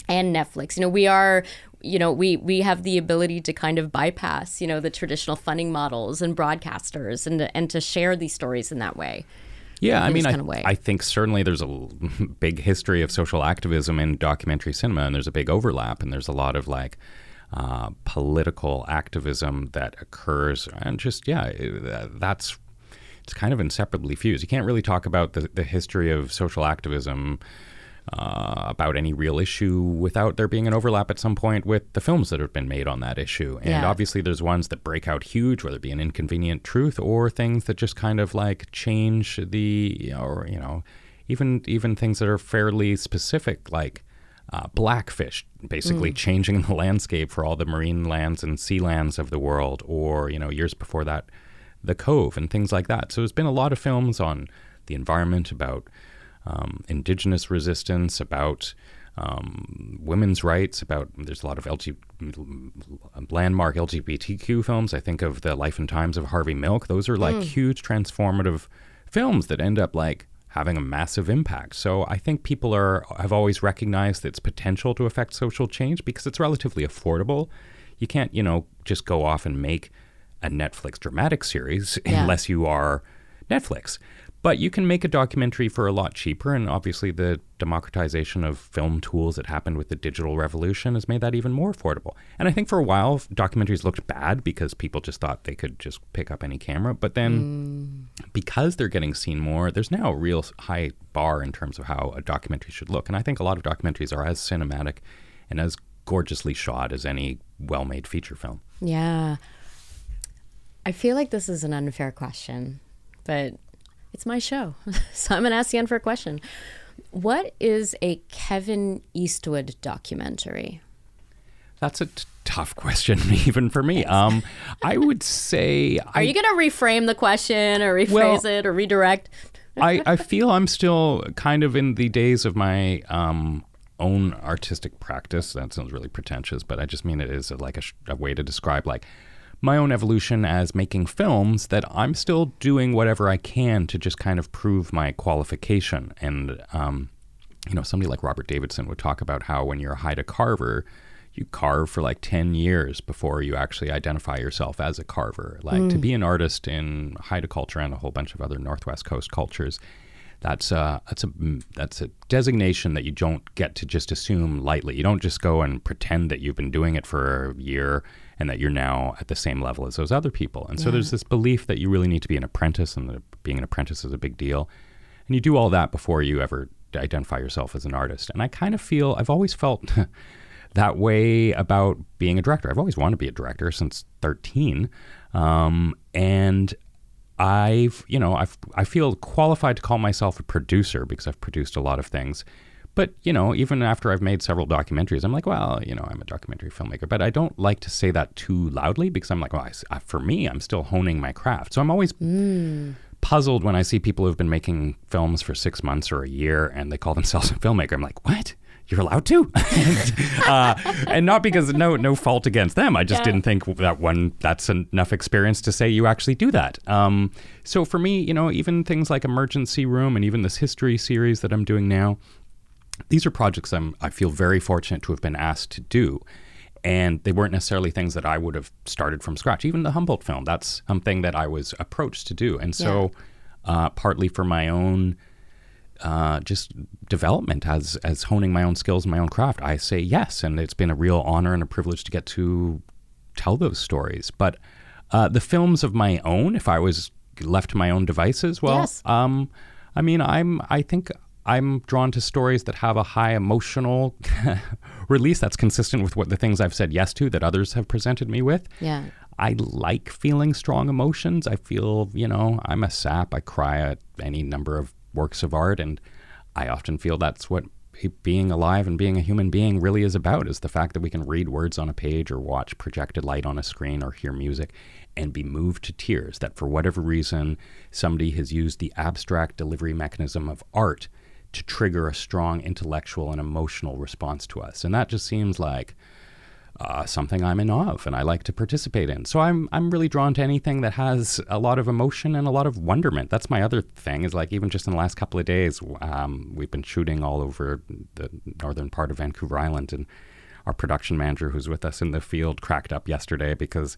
and Netflix. You know, we are you know we we have the ability to kind of bypass you know the traditional funding models and broadcasters and and to share these stories in that way yeah, I mean, I, I, think certainly there's a big history of social activism in documentary cinema, and there's a big overlap, and there's a lot of like uh, political activism that occurs, and just yeah, that's it's kind of inseparably fused. You can't really talk about the, the history of social activism uh, about any real issue without there being an overlap at some point with the films that have been made on that issue. And yeah. obviously, there's ones that break out huge, whether it be an inconvenient truth or things that just kind of like change the, or you know, even even things that are fairly specific, like. Uh, blackfish, basically mm. changing the landscape for all the marine lands and sea lands of the world, or you know, years before that, the Cove and things like that. So there's been a lot of films on the environment about um, indigenous resistance, about um, women's rights, about there's a lot of LG, landmark LGBTQ films. I think of the Life and Times of Harvey Milk. Those are like mm. huge transformative films that end up like having a massive impact. So I think people are have always recognized its potential to affect social change because it's relatively affordable. You can't, you know, just go off and make a Netflix dramatic series Yeah. unless you are Netflix. But you can make a documentary for a lot cheaper, and obviously the democratization of film tools that happened with the digital revolution has made that even more affordable. And I think for a while documentaries looked bad because people just thought they could just pick up any camera. But then mm. because they're getting seen more, there's now a real high bar in terms of how a documentary should look. And I think a lot of documentaries are as cinematic and as gorgeously shot as any well-made feature film. Yeah. I feel like this is an unfair question, but it's my show. so I'm going to ask Yen for a question. What is a Kevin Eastwood documentary? That's a t- tough question, even for me. Um, I would say Are you going to reframe the question or rephrase Well- it or redirect? I, I feel I'm still kind of in the days of my um, own artistic practice. That sounds really pretentious, but I just mean it is like a, sh- a way to describe like my own evolution as making films. That I'm still doing whatever I can to just kind of prove my qualification. And um, you know, somebody like Robert Davidson would talk about how when you're a Haida carver, you carve for like 10 years before you actually identify yourself as a carver. Like to hmm. be an artist in Haida culture and a whole bunch of other Northwest Coast cultures, that's a, that's a mm, that's a designation that you don't get to just assume lightly. You don't just go and pretend that you've been doing it for a year and that you're now at the same level as those other people. And so there's this belief that you really need to be an apprentice and that being an apprentice is a big deal. And you do all that before you ever identify yourself as an artist. And I kind of feel I've always felt that way about being a director. I've always wanted to be a director since 13. Um, and I've, you know, I've, I feel qualified to call myself a producer because I've produced a lot of things. But, you know, even after I've made several documentaries, I'm like, well, you know, I'm a documentary filmmaker. But I don't like to say that too loudly because I'm like, well, I for me, I'm still honing my craft. So I'm always puzzled when I see people who've been making films for six months or a year and they call themselves a filmmaker. I'm like, what? You're allowed to, and, uh, and not because no no fault against them. I just didn't think that one that's enough experience to say you actually do that. Um, so for me, you know, even things like Emergency Room and even this history series that I'm doing now, these are projects I'm I feel very fortunate to have been asked to do. And they weren't necessarily things that I would have started from scratch. Even the Humboldt film, that's something that I was approached to do. And so, uh, partly for my own uh, just development as as honing my own skills and my own craft, I say yes. And it's been a real honor and a privilege to get to tell those stories. But uh, the films of my own, if I was left to my own devices, well, Yes. um, I mean, I'm I think I'm drawn to stories that have a high emotional release that's consistent with what the things I've said yes to that others have presented me with. Yeah. I like feeling strong emotions. I feel, you know, I'm a sap. I cry at any number of works of art, and I often feel that's what being alive and being a human being really is about is the fact that we can read words on a page or watch projected light on a screen or hear music and be moved to tears that for whatever reason somebody has used the abstract delivery mechanism of art to trigger a strong intellectual and emotional response to us and that just seems like uh, something I'm in awe of and I like to participate in. So I'm I'm really drawn to anything that has a lot of emotion and a lot of wonderment. That's my other thing. Is like even just in the last couple of days, um, we've been shooting all over the northern part of Vancouver Island, and our production manager, who's with us in the field, cracked up yesterday because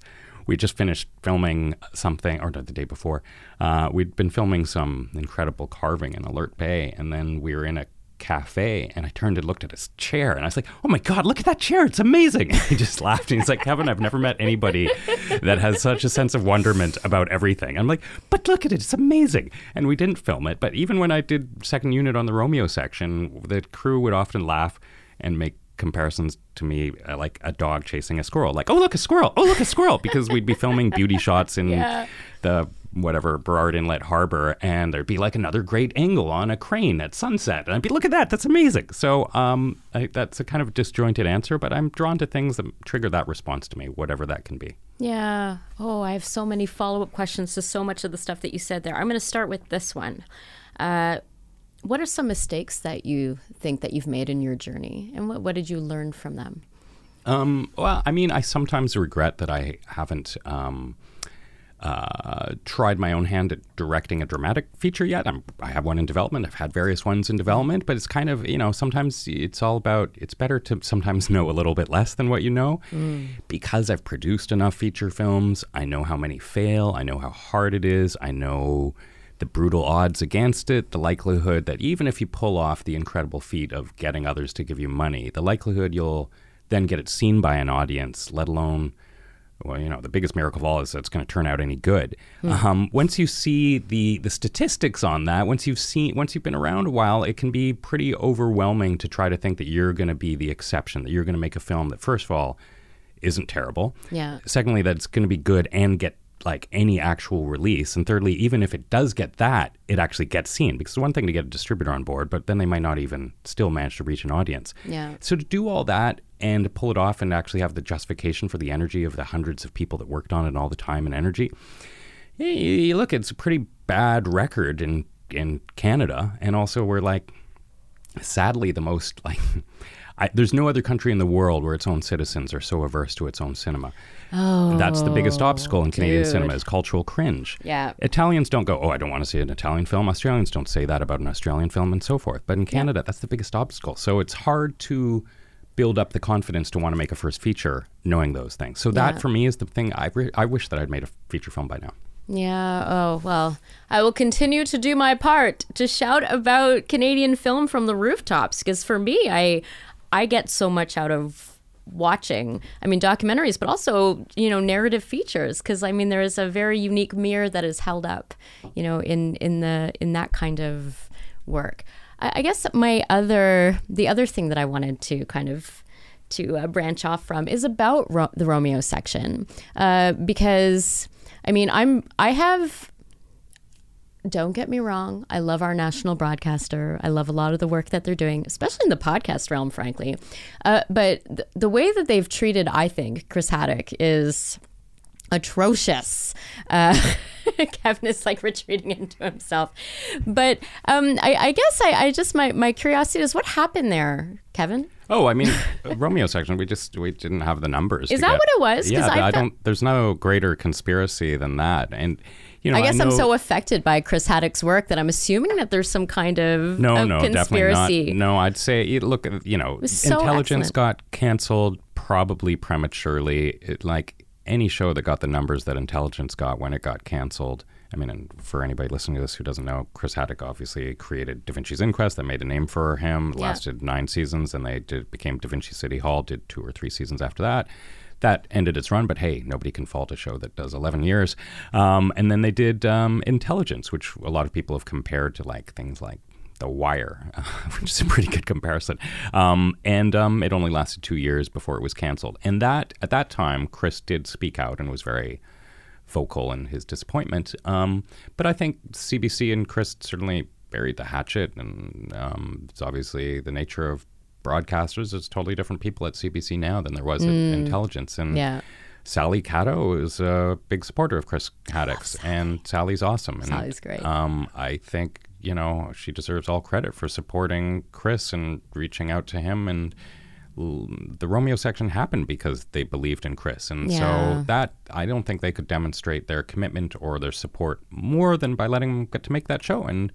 we just finished filming something, or the day before, uh, we'd been filming some incredible carving in Alert Bay, and then we were in a cafe and I turned and looked at his chair and I was like, oh my God, look at that chair. It's amazing. And he just laughed and he's like, Kevin, I've never met anybody that has such a sense of wonderment about everything. I'm like, but look at it. It's amazing. And we didn't film it. But even when I did second unit on the Romeo section, the crew would often laugh and make comparisons to me uh, like a dog chasing a squirrel like oh look a squirrel oh look a squirrel because we'd be filming beauty shots in the whatever Burrard Inlet Harbor, and there'd be like another great angle on a crane at sunset, and I'd be, look at that, that's amazing. So um, I, that's a kind of disjointed answer, but I'm drawn to things that trigger that response to me, whatever that can be. Yeah. Oh, I have so many follow up questions to so much of the stuff that you said there. I'm going to start with this one. Uh, what are some mistakes that you think that you've made in your journey, and what, what did you learn from them? Um, well, I mean, I sometimes regret that I haven't um, uh, tried my own hand at directing a dramatic feature yet. I'm, I have one in development. I've had various ones in development, but it's kind of you know sometimes it's all about. It's better to sometimes know a little bit less than what you know, because I've produced enough feature films. I know how many fail. I know how hard it is. I know the brutal odds against it, the likelihood that even if you pull off the incredible feat of getting others to give you money, the likelihood you'll then get it seen by an audience, let alone well, you know, the biggest miracle of all is that it's going to turn out any good. Um, once you see the the statistics on that, once you've seen, once you've been around a while, it can be pretty overwhelming to try to think that you're going to be the exception, that you're going to make a film that, first of all, isn't terrible. Yeah. Secondly, that it's going to be good and get like any actual release. And thirdly, even if it does get that, it actually gets seen because it's one thing to get a distributor on board, but then they might not even still manage to reach an audience. Yeah. So to do all that and pull it off and actually have the justification for the energy of the hundreds of people that worked on it all the time and energy, yeah, you, you look, it's a pretty bad record in in Canada, and also we're like, sadly, the most like. I, there's no other country in the world where its own citizens are so averse to its own cinema. Oh, that's the biggest oh, obstacle in Canadian dude. cinema is cultural cringe. Yeah. Italians don't go, oh, I don't want to see an Italian film. Australians don't say that about an Australian film, and so forth. But in Canada, that's the biggest obstacle. So it's hard to build up the confidence to want to make a first feature knowing those things. So that Yeah. for me is the thing. I re- I wish that I'd made a feature film by now. Yeah. Oh, well, I will continue to do my part to shout about Canadian film from the rooftops because for me, I I get so much out of watching i mean documentaries but also you know narrative features because i mean there is a very unique mirror that is held up you know in in the in that kind of work. I, I guess my other the other thing that i wanted to kind of to uh, branch off from is about Ro- the Romeo section. Uh, because I mean I'm I have don't get me wrong I love our national broadcaster I love a lot of the work that they're doing especially in the podcast realm frankly uh, but th- the way that they've treated I think Chris Haddock is atrocious. Uh, Kevin is like retreating into himself. But um, I, I guess I, I just my, my curiosity is what happened there, Kevin? Oh, I mean, Romeo section. We just we didn't have the numbers. Is that get- what it was? Yeah, I I, fe- don't. There's no greater conspiracy than that. And you know, I guess I'm so affected by Chris Haddock's work that I'm assuming that there's some kind of, No, of no, conspiracy. definitely not. No, I'd say look. You know, so intelligence excellent. got canceled probably prematurely. It, like any show that got the numbers that intelligence got when it got canceled. I mean, and for anybody listening to this who doesn't know, Chris Haddock obviously created Da Vinci's Inquest that made a name for him. Yeah. Lasted nine seasons, and they did became Da Vinci City Hall. Did two or three seasons after that. That ended its run, but hey, nobody can fault a show that does 11 years. Um, and then they did um, Intelligence, which a lot of people have compared to like things like The Wire, which is a pretty good comparison. Um, and um, it only lasted two years before it was canceled. And that at that time, Chris did speak out and was very vocal in his disappointment. Um, but I think CBC and Chris certainly buried the hatchet, and um, it's obviously the nature of broadcasters. It's totally different people at CBC now than there was at Intelligence, and Yeah. Sally Catto is a big supporter of Chris Haddock's, and Sally's awesome. And, Sally's great. Um, I think you know she deserves all credit for supporting Chris and reaching out to him. And l- the Romeo section happened because they believed in Chris, and Yeah. so that I don't think they could demonstrate their commitment or their support more than by letting him get to make that show. And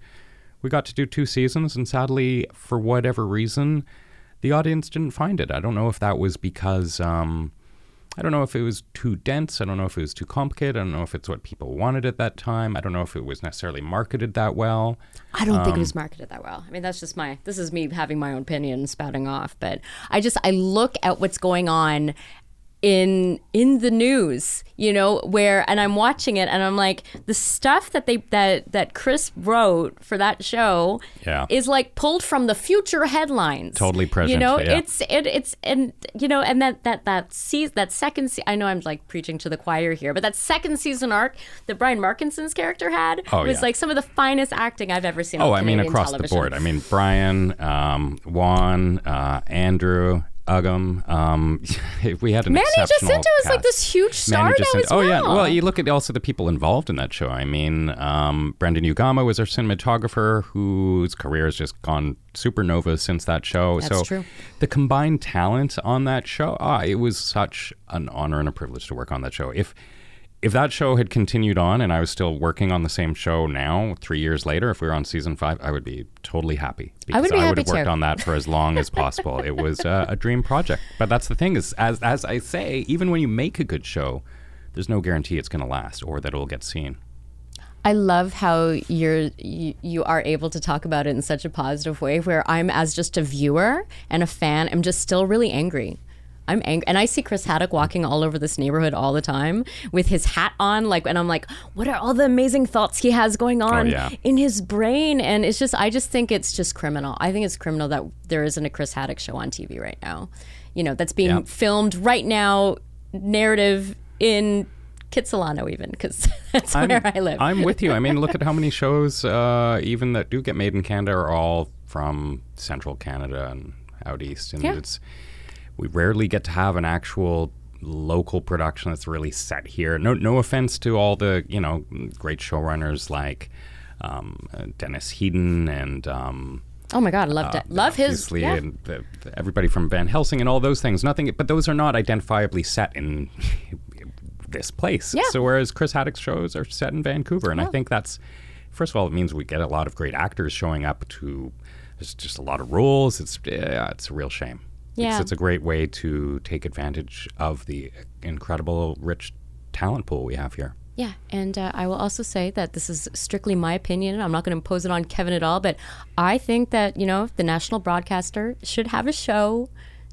we got to do two seasons, and sadly, for whatever reason, the audience didn't find it. I don't know if that was because. Um, I don't know if it was too dense. I don't know if it was too complicated. I don't know if it's what people wanted at that time. I don't know if it was necessarily marketed that well. I don't think it Um, was marketed that well. I mean, that's just my, this is me having my own opinion spouting off. But I just, I look at what's going on in in the news you know where and i'm watching it and i'm like the stuff that they that that chris wrote for that show Yeah. is like pulled from the future headlines Totally present. you know yeah. it's it, it's and you know and that that that season that second se- i know i'm like preaching to the choir here but that second season arc that brian markinson's character had Oh, was yeah. like some of the finest acting i've ever seen Oh, I mean, across television. the board. I mean, Brian, um, Juan, uh, Andrew, Uggam. Um, we had an Manny Jacinto is like this huge star Manny now Jacinto. as Oh well. yeah. Well, you look at also the people involved in that show. I mean, um, Brendan Uegama was our cinematographer, whose career has just gone supernova since that show. That's so true. the combined talent on that show, ah, it was such an honor and a privilege to work on that show. If if that show had continued on and I was still working on the same show now, three years later, if we were on season five, I would be totally happy because I would be I would happy have worked too. on that for as long as possible. it was uh, a dream project. But that's the thing is, as as I say, even when you make a good show, there's no guarantee it's going to last or that it'll get seen. I love how you're you, you are able to talk about it in such a positive way where I'm as just a viewer and a fan I'm just still really angry. I'm angry and I see Chris Haddock walking all over this neighborhood all the time with his hat on like and I'm like what are all the amazing thoughts he has going on yeah. in his brain and it's just I just think it's just criminal. I think it's criminal that there isn't a Chris Haddock show on TV right now. You know, that's being Yeah. filmed right now narrative in Kitsilano even because that's where I live. I'm with you. I mean, look at how many shows, uh, even that do get made in Canada, are all from central Canada and out east. And Yeah. it's we rarely get to have an actual local production that's really set here. No, no offense to all the you know great showrunners like um, uh, Dennis Heaton and. Um, Oh my God, I love it. love his. Yeah. and the, the- everybody from Van Helsing and all those things. Nothing, but those are not identifiably set in this place. Yeah. So whereas Chris Haddock's shows are set in Vancouver, and I think that's first of all, it means we get a lot of great actors showing up to. There's just a lot of roles. It's yeah, it's a real shame. Yeah. It's, it's a great way to take advantage of the incredible, rich talent pool we have here. Yeah, and uh, I will also say that this is strictly my opinion. I'm not going to impose it on Kevin at all, but I think that you know the national broadcaster should have a show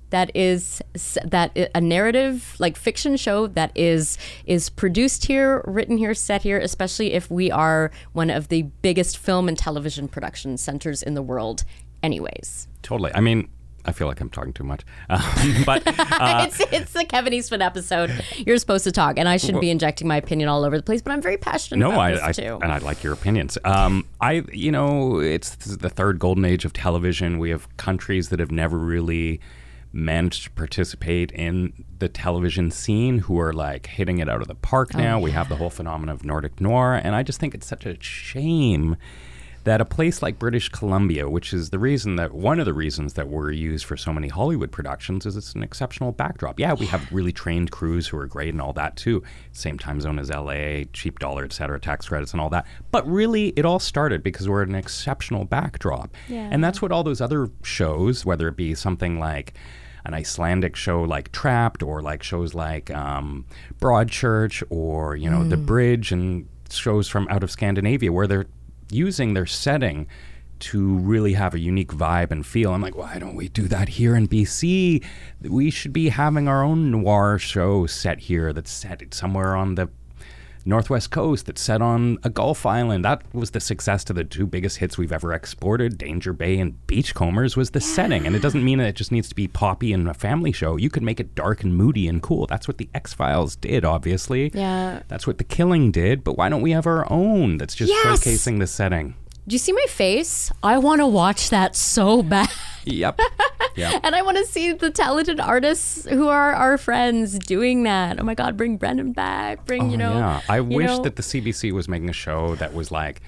that is that a narrative like fiction show that is is produced here, written here, set here. Especially if we are one of the biggest film and television production centers in the world, anyways. Totally. I mean, I feel like I'm talking too much, um, but it's it's the Kevin Eastwood episode. You're supposed to talk, and I shouldn't be injecting my opinion all over the place, but I'm very passionate No, about I, I too. and I like your opinions. Um, I, you know, it's the third golden age of television. We have countries that have never really managed to participate in the television scene who are like hitting it out of the park now. We have the whole phenomenon of Nordic noir, and I just think it's such a shame that a place like British Columbia, which is the reason that one of the reasons that we're used for so many Hollywood productions, is it's an exceptional backdrop. Yeah, we have really trained crews who are great and all that too. Same time zone as LA, cheap dollar, et cetera, tax credits and all that. But really, it all started because we're an exceptional backdrop. Yeah. And that's what all those other shows, whether it be something like an Icelandic show like Trapped, or like shows like um, Broadchurch, or you know The Bridge, and shows from out of Scandinavia where they're using their setting to really have a unique vibe and feel. I'm like, why don't we do that here in BC? We should be having our own noir show set here that's set somewhere on the Northwest Coast that's set on a Gulf island. That was the success to the two biggest hits we've ever exported. Danger Bay and Beachcombers was the setting. And it doesn't mean that it just needs to be poppy and a family show. You could make it dark and moody and cool. That's what the X Files did, obviously. Yeah. That's what The Killing did. But why don't we have our own that's just Yes! showcasing the setting? Do you see my face? I want to watch that so bad. Yep. yep. And I want to see the talented artists who are our friends doing that. Oh my God, bring Brendan back. Bring, oh, you know. Oh, yeah. I wish know- that the CBC was making a show that was like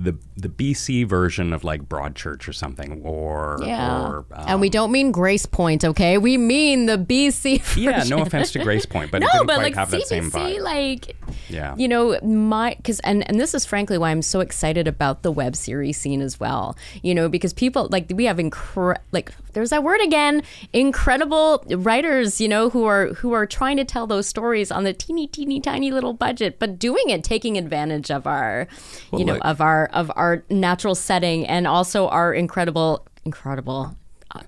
the the BC version of like Broadchurch or something, or Yeah. or um, and we don't mean Gracepoint, okay? We mean the BC version. yeah. No offense to Gracepoint, but it no, but like have that same CBC, like Yeah. you know, my because and and this is frankly why I'm so excited about the web series scene as well. You know, because people like we have incre- like there's that word again, incredible writers. You know, who are who are trying to tell those stories on the teeny teeny tiny little budget, but doing it taking advantage of our, Well, you know, look- of our of our natural setting and also our incredible incredible.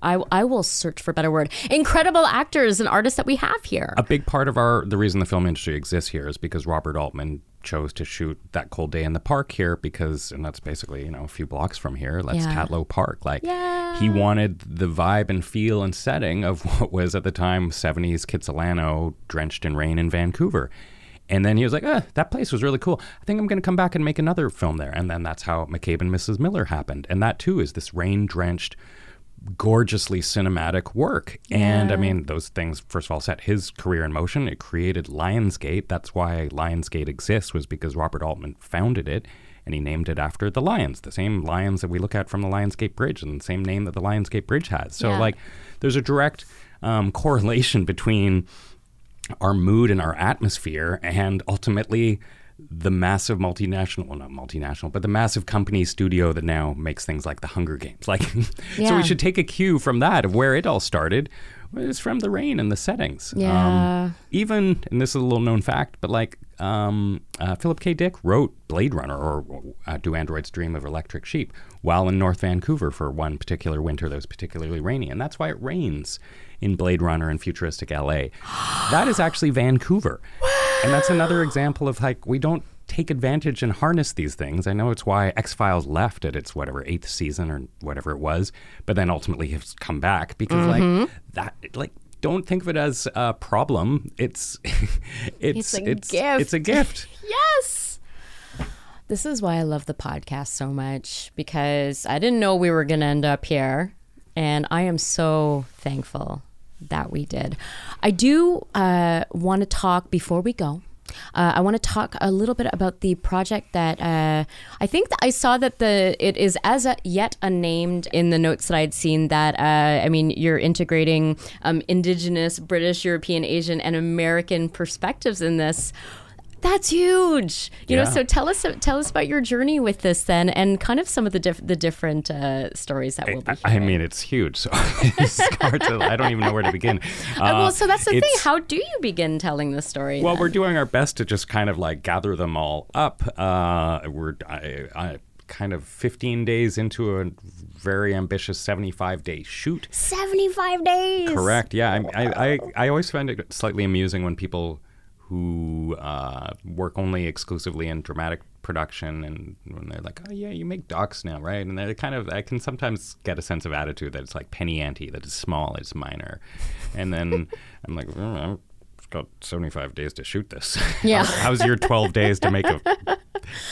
I, I will search for a better word. Incredible actors and artists that we have here. a big part of our the reason the film industry exists here is because Robert Altman chose to shoot that cold day in the park here because and that's basically you know a few blocks from here that's Yeah. Tatlow Park like Yeah. he wanted the vibe and feel and setting of what was at the time 70s Kitsilano drenched in rain in Vancouver and then he was like, ah, that place was really cool. I think I'm going to come back and make another film there. And then that's how McCabe and Mrs. Miller happened. And that too is this rain drenched, gorgeously cinematic work. And I mean, those things, first of all, set his career in motion. It created Lionsgate. That's why Lionsgate exists, was because Robert Altman founded it and he named it after the lions, the same lions that we look at from the Lionsgate Bridge and the same name that the Lionsgate Bridge has. So, Yeah. like, there's a direct um, correlation between our mood and our atmosphere, and ultimately the massive multinational, well, not multinational, but the massive company studio that now makes things like the Hunger Games. Like, so we should take a cue from that of where it all started. It's from the rain and the settings. Yeah. Um, even, and this is a little known fact, but like um, uh, Philip K. Dick wrote Blade Runner or uh, Do Androids Dream of Electric Sheep while in North Vancouver for one particular winter that was particularly rainy. And that's why it rains in Blade Runner and futuristic LA. that is actually Vancouver. And that's another example of like, we don't take advantage and harness these things. I know it's why X Files left at its whatever eighth season or whatever it was, but then ultimately has come back because like that, like, don't think of it as a problem. It's it's It's a it's, gift. it's a gift. Yes. This is why I love the podcast so much because I didn't know we were going to end up here. And I am so thankful that we did. I do uh, want to talk before we go. Uh, I want to talk a little bit about the project that uh, I think that I saw that the it is as a, yet unnamed in the notes that I'd seen that uh, I mean you're integrating um, Indigenous, British, European, Asian, and American perspectives in this. That's huge. You know, so tell us tell us about your journey with this then, and kind of some of the diff- the different uh, stories that we'll be. I, I mean, it's huge. So it's hard to. I don't even know where to begin. Uh, well, Uh, so that's the thing. How do you begin telling the story? Well, then? we're doing our best to just kind of like gather them all up. Uh, we're I, I, kind of 15 days into a very ambitious 75 day shoot. 75 days. Correct. Yeah. I, I, I, I always find it slightly amusing when people who uh, work only exclusively in dramatic production and when they're like, oh, yeah, you make docs now, right? And they're kind of, I can sometimes get a sense of attitude that it's like penny ante, that it's small, it's minor. And then I'm like, mm, I've got 75 days to shoot this. Yeah. How's, how's your 12 days to make a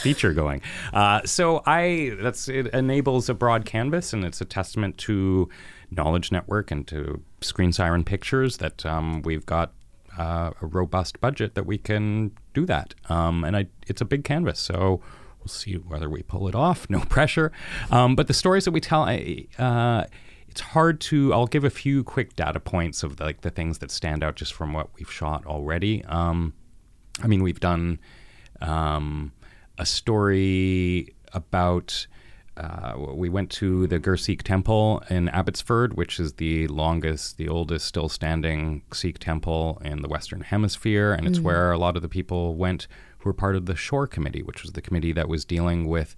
feature going. Uh, so I that's it enables a broad canvas, and it's a testament to Knowledge Network and to Screen Siren Pictures that um, we've got uh, a robust budget that we can do that. Um, and I, it's a big canvas, so. We'll see whether we pull it off. No pressure. Um, but the stories that we tell, I, uh, it's hard to. I'll give a few quick data points of like the things that stand out just from what we've shot already. Um, I mean, we've done um, a story about. Uh, we went to the Gur Sikh temple in Abbotsford, which is the longest, the oldest still standing Sikh temple in the Western Hemisphere. And it's where a lot of the people went who were part of the Shore Committee, which was the committee that was dealing with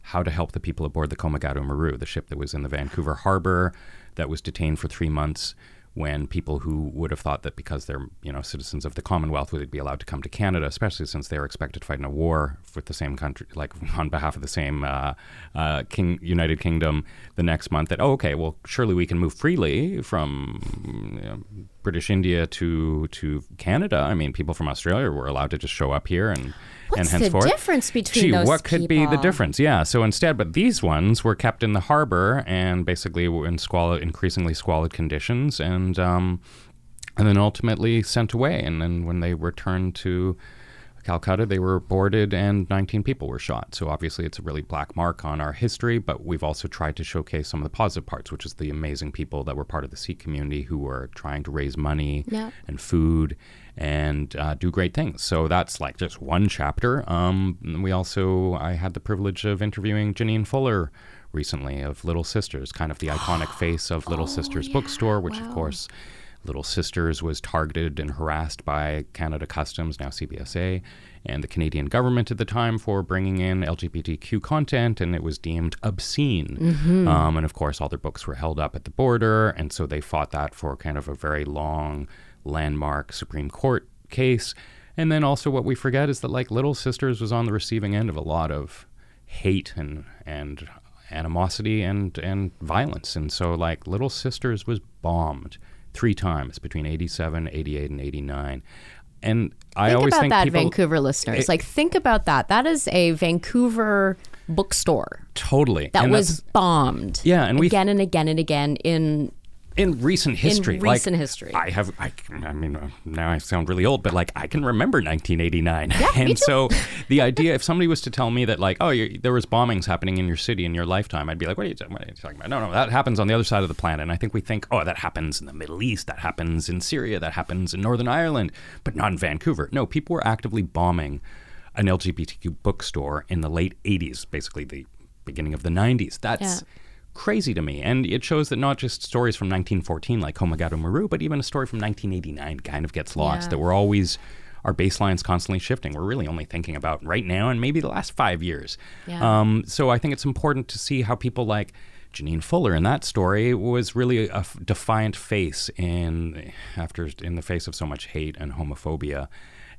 how to help the people aboard the Komagata Maru, the ship that was in the Vancouver harbor that was detained for three months when people who would have thought that because they're you know citizens of the Commonwealth would be allowed to come to Canada, especially since they were expected to fight in a war with the same country, like on behalf of the same uh, uh, King United Kingdom the next month. That oh okay, well surely we can move freely from you know, British India to to Canada. I mean, people from Australia were allowed to just show up here and and What's the difference between Gee, those what could be the difference? Yeah. So instead, but these ones were kept in the harbor and basically were in squalid, increasingly squalid conditions, and um, and then ultimately sent away. And then when they returned to Calcutta, they were boarded and 19 people were shot. So obviously, it's a really black mark on our history. But we've also tried to showcase some of the positive parts, which is the amazing people that were part of the Sikh community who were trying to raise money Yeah. and food and uh, do great things. So that's like just one chapter. Um, we also, I had the privilege of interviewing Janine Fuller recently of Little Sisters, kind of the iconic face of Little Sisters bookstore, which of course. Little Sisters was targeted and harassed by Canada Customs, now CBSA, and the Canadian government at the time for bringing in LGBTQ content, and it was deemed obscene. Um, and of course, all their books were held up at the border, and so they fought that for kind of a very long, landmark Supreme Court case. And then also, what we forget is that like Little Sisters was on the receiving end of a lot of hate and and animosity and and violence, and so like Little Sisters was bombed three times between 87, 88, and 89. And I always Think always about think that, people Vancouver listeners. it- like, think about that. That is a Vancouver bookstore totally that and was bombed. Yeah, and we- again and again and again in in recent history. like, recent history. I have. I, I mean, uh, now I sound really old, but like I can remember 1989, me and so the idea, if somebody was to tell me that like, oh, there was bombings happening in your city in your lifetime, I'd be like, what are you, what are you talking about? No, no, that happens on the other side of the planet. And I think we think, oh, that happens in the Middle East, that happens in Syria, that happens in Northern Ireland, but not in Vancouver. No, people were actively bombing an LGBTQ bookstore in the late 80s, basically the beginning of the 90s. That's Yeah. Crazy to me. And it shows that not just stories from 1914 like Komagata Maru, but even a story from 1989 kind of gets lost. Yeah. That we're always, our baseline's constantly shifting. We're really only thinking about right now and maybe the last five years. Yeah. Um, so I think it's important to see how people like Janine Fuller in that story was really a f- defiant face in after in the face of so much hate and homophobia.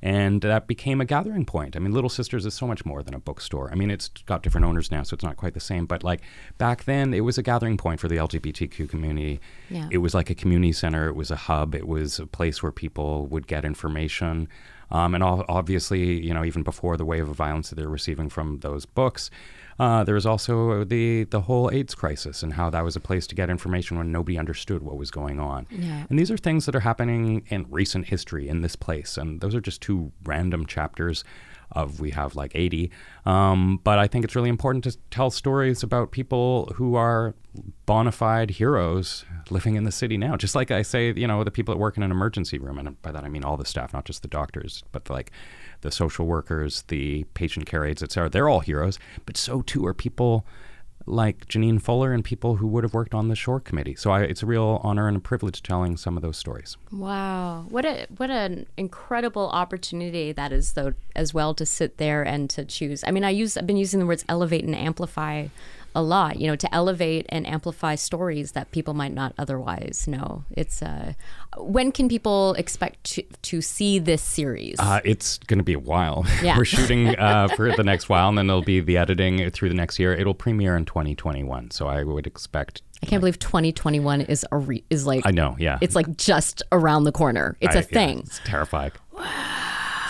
And that became a gathering point. I mean, Little Sisters is so much more than a bookstore. I mean, it's got different owners now, so it's not quite the same. But like back then, it was a gathering point for the LGBTQ community. Yeah. It was like a community center. It was a hub. It was a place where people would get information. Um, and all, obviously, you know, even before the wave of violence that they're receiving from those books, uh, there was also the the whole AIDS crisis and how that was a place to get information when nobody understood what was going on. Yeah. And these are things that are happening in recent history in this place, and those are just two random chapters of we have like 80. Um, but I think it's really important to tell stories about people who are bona fide heroes living in the city now. Just like I say, you know, the people that work in an emergency room, and by that I mean all the staff, not just the doctors, but like the social workers, the patient care aides, et cetera. They're all heroes, but so too are people like Janine Fuller and people who would have worked on the Shore Committee. So I, it's a real honor and a privilege telling some of those stories. Wow, what a what an incredible opportunity that is, though, as well to sit there and to choose. I mean, I use I've been using the words elevate and amplify a lot. You know, to elevate and amplify stories that people might not otherwise know. It's uh, when can people expect to to see this series? Uh, it's going to be a while. Yeah. We're shooting uh, for the next while, and then there'll be the editing through the next year. It'll premiere in 2021, so I would expect. I can't believe 2021 is a re- is like I know, yeah. it's like just around the corner. It's a a thing. it's terrifying.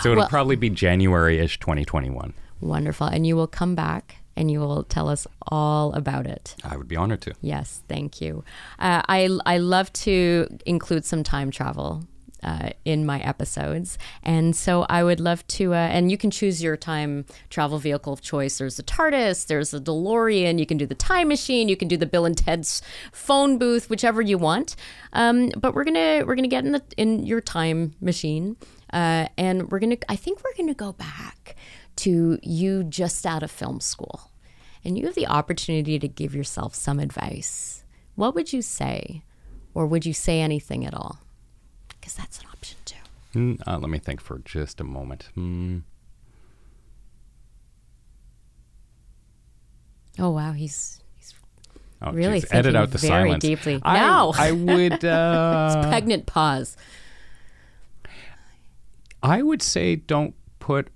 So it'll Well- probably be January-ish 2021. Wonderful, and you will come back and you will tell us all about it. I would be honored to. Yes, thank you. Uh, I I love to include some time travel. Uh, in my episodes, and so I would love to. Uh, and you can choose your time travel vehicle of choice. There's a TARDIS, there's a DeLorean. You can do the time machine. You can do the Bill and Ted's phone booth, whichever you want. Um, but we're gonna we're gonna get in the in your time machine, uh, and we're gonna. I think we're gonna go back to you just out of film school and you have the opportunity to give yourself some advice, what would you say? Or would you say anything at all? Because that's an option too. Mm, uh, let me think for just a moment. Hmm. Oh, wow. He's, he's Oh, Really geez. edit out the very silence. deeply. I, No. I would. Uh, pregnant pause. I would say don't put.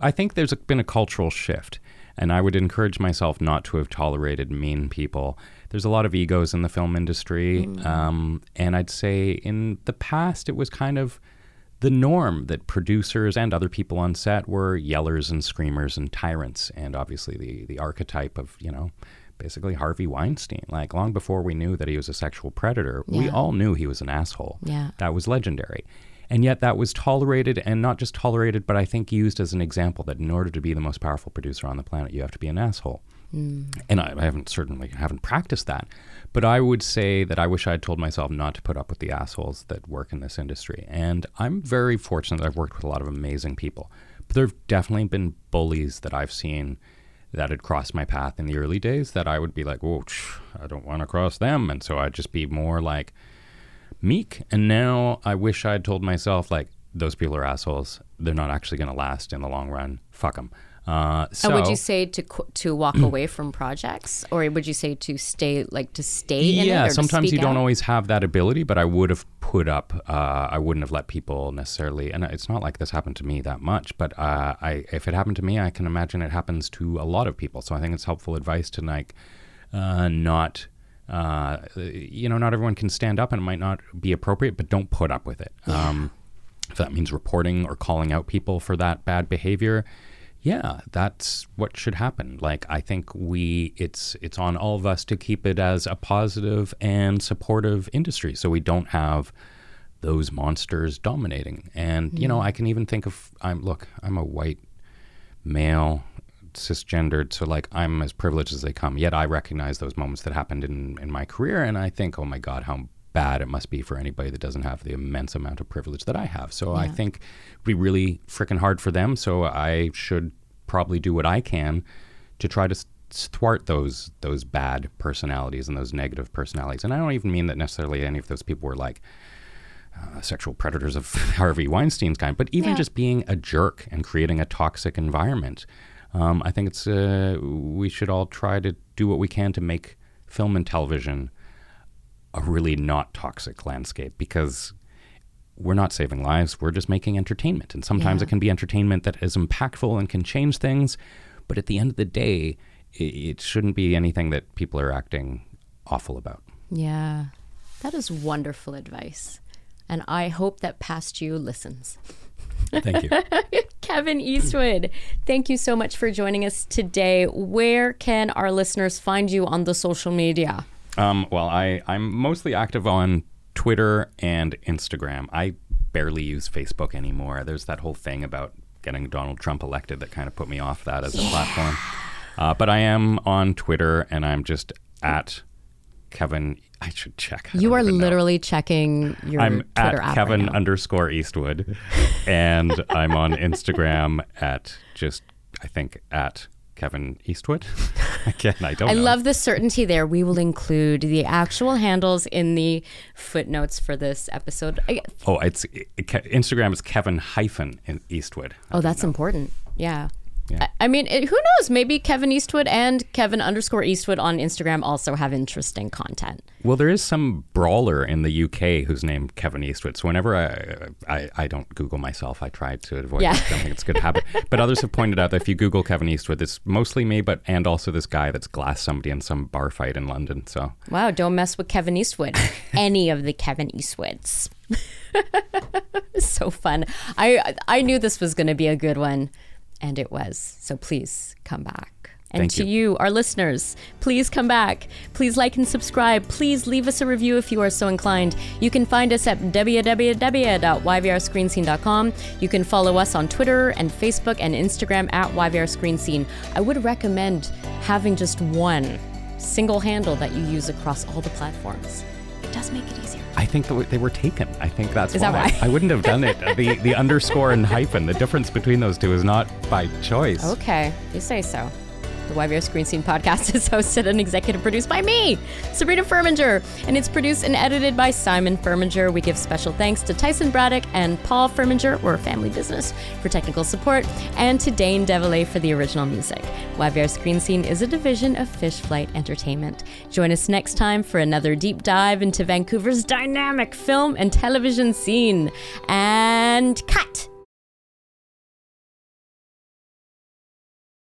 I think there's been a cultural shift, and I would encourage myself not to have tolerated mean people. There's a lot of egos in the film industry, um, and I'd say in the past it was kind of the norm that producers and other people on set were yellers and screamers and tyrants, and obviously the the archetype of you know. Basically, Harvey Weinstein. Like, long before we knew that he was a sexual predator, we all knew he was an asshole. Yeah. That was legendary. And yet that was tolerated and not just tolerated, but I think used as an example that in order to be the most powerful producer on the planet, you have to be an asshole. Hmm. And I, I haven't certainly haven't practiced that, but I would say that I wish I had told myself not to put up with the assholes that work in this industry. And I'm very fortunate that I've worked with a lot of amazing people. But there have definitely been bullies that I've seen that had crossed my path in the early days that I would be like, "Whoa, I don't want to cross them," and so I'd just be more like meek. And now I wish I'd told myself, like, those people are assholes. They're not actually going to last in the long run. Fuck them. Uh, so, and would you say to to walk away from projects, or would you say to stay like to stay in yeah, sometimes you speak don't always have that ability, but I would have put up. Uh, I wouldn't have let people necessarily. And it's not like this happened to me that much, but uh, I, if it happened to me, I can imagine it happens to a lot of people. So I think it's helpful advice to like uh, not. Uh, you know, not everyone can stand up, and it might not be appropriate, but don't put up with it. Um, if that means reporting or calling out people for that bad behavior, yeah, that's what should happen. Like I think we it's it's on all of us to keep it as a positive and supportive industry so we don't have those monsters dominating. And you know, I can even think of I'm look, I'm a white male cisgendered so like i'm as privileged as they come yet i recognize those moments that happened in, in my career and i think oh my god how bad it must be for anybody that doesn't have the immense amount of privilege that i have so i think it'd be really freaking hard for them so i should probably do what i can to try to thwart those those bad personalities and those negative personalities and i don't even mean that necessarily any of those people were like uh, sexual predators of Harvey Weinstein's kind, but even Yeah. just being a jerk and creating a toxic environment. Um, I think it's uh, we should all try to do what we can to make film and television a really not toxic landscape because we're not saving lives, we're just making entertainment. And sometimes Yeah. it can be entertainment that is impactful and can change things, but at the end of the day, it, it shouldn't be anything that people are acting awful about. Yeah, that is wonderful advice. And I hope that past you listens. Thank you. Kevin Eastwood, thank you so much for joining us today. Where can our listeners find you on the social media? Um, well, I, I'm mostly active on Twitter and Instagram. I barely use Facebook anymore. There's that whole thing about getting Donald Trump elected that kind of put me off that as a platform. Uh, but I am on Twitter and I'm just at Kevin. I should check. I You are even know. literally checking your I'm Twitter at Kevin right underscore Eastwood, and I'm on Instagram at just I think at Kevin Eastwood. Again, I don't. I know. love the certainty there. We will include the actual handles in the footnotes for this episode. I- Oh, it's it, Instagram is Kevin hyphen Eastwood. oh, that's important. Yeah. Yeah. I, I mean, it, who knows? Maybe Kevin Eastwood and Kevin underscore Eastwood on Instagram also have interesting content. Well, there is some brawler in the UK who's named Kevin Eastwood. So whenever I I, I don't Google myself, I try to avoid. Yeah. it. I don't think it's a good habit. But others have pointed out that if you Google Kevin Eastwood, it's mostly me, but and also this guy that's glassed somebody in some bar fight in London. So Wow, don't mess with Kevin Eastwood. Any of the Kevin Eastwoods. so fun. I I knew this was going to be a good one, and it was. So please come back. And Thank to you. you, our listeners, please come back. Please like and subscribe. Please leave us a review if you are so inclined. You can find us at www.yvrscreenscene.com. You can follow us on Twitter and Facebook and Instagram at YVRScreenScene. I would recommend having just one single handle that you use across all the platforms. It does make it easier. I think that they were taken. I think that's Is that why. why? I wouldn't have done it. The the underscore and hyphen. The difference between those two is not by choice. Okay, you say so. The YVR Screen Scene podcast is hosted and executive produced by me, Sabrina Furminger, and it's produced and edited by Simon Furminger. We give special thanks to Tyson Braddock and Paul Furminger, we're a family business, for technical support, and to Dane Devillet for the original music. YVR Screen Scene is a division of Fish Flight Entertainment. Join us next time for another deep dive into Vancouver's dynamic film and television scene. And cut!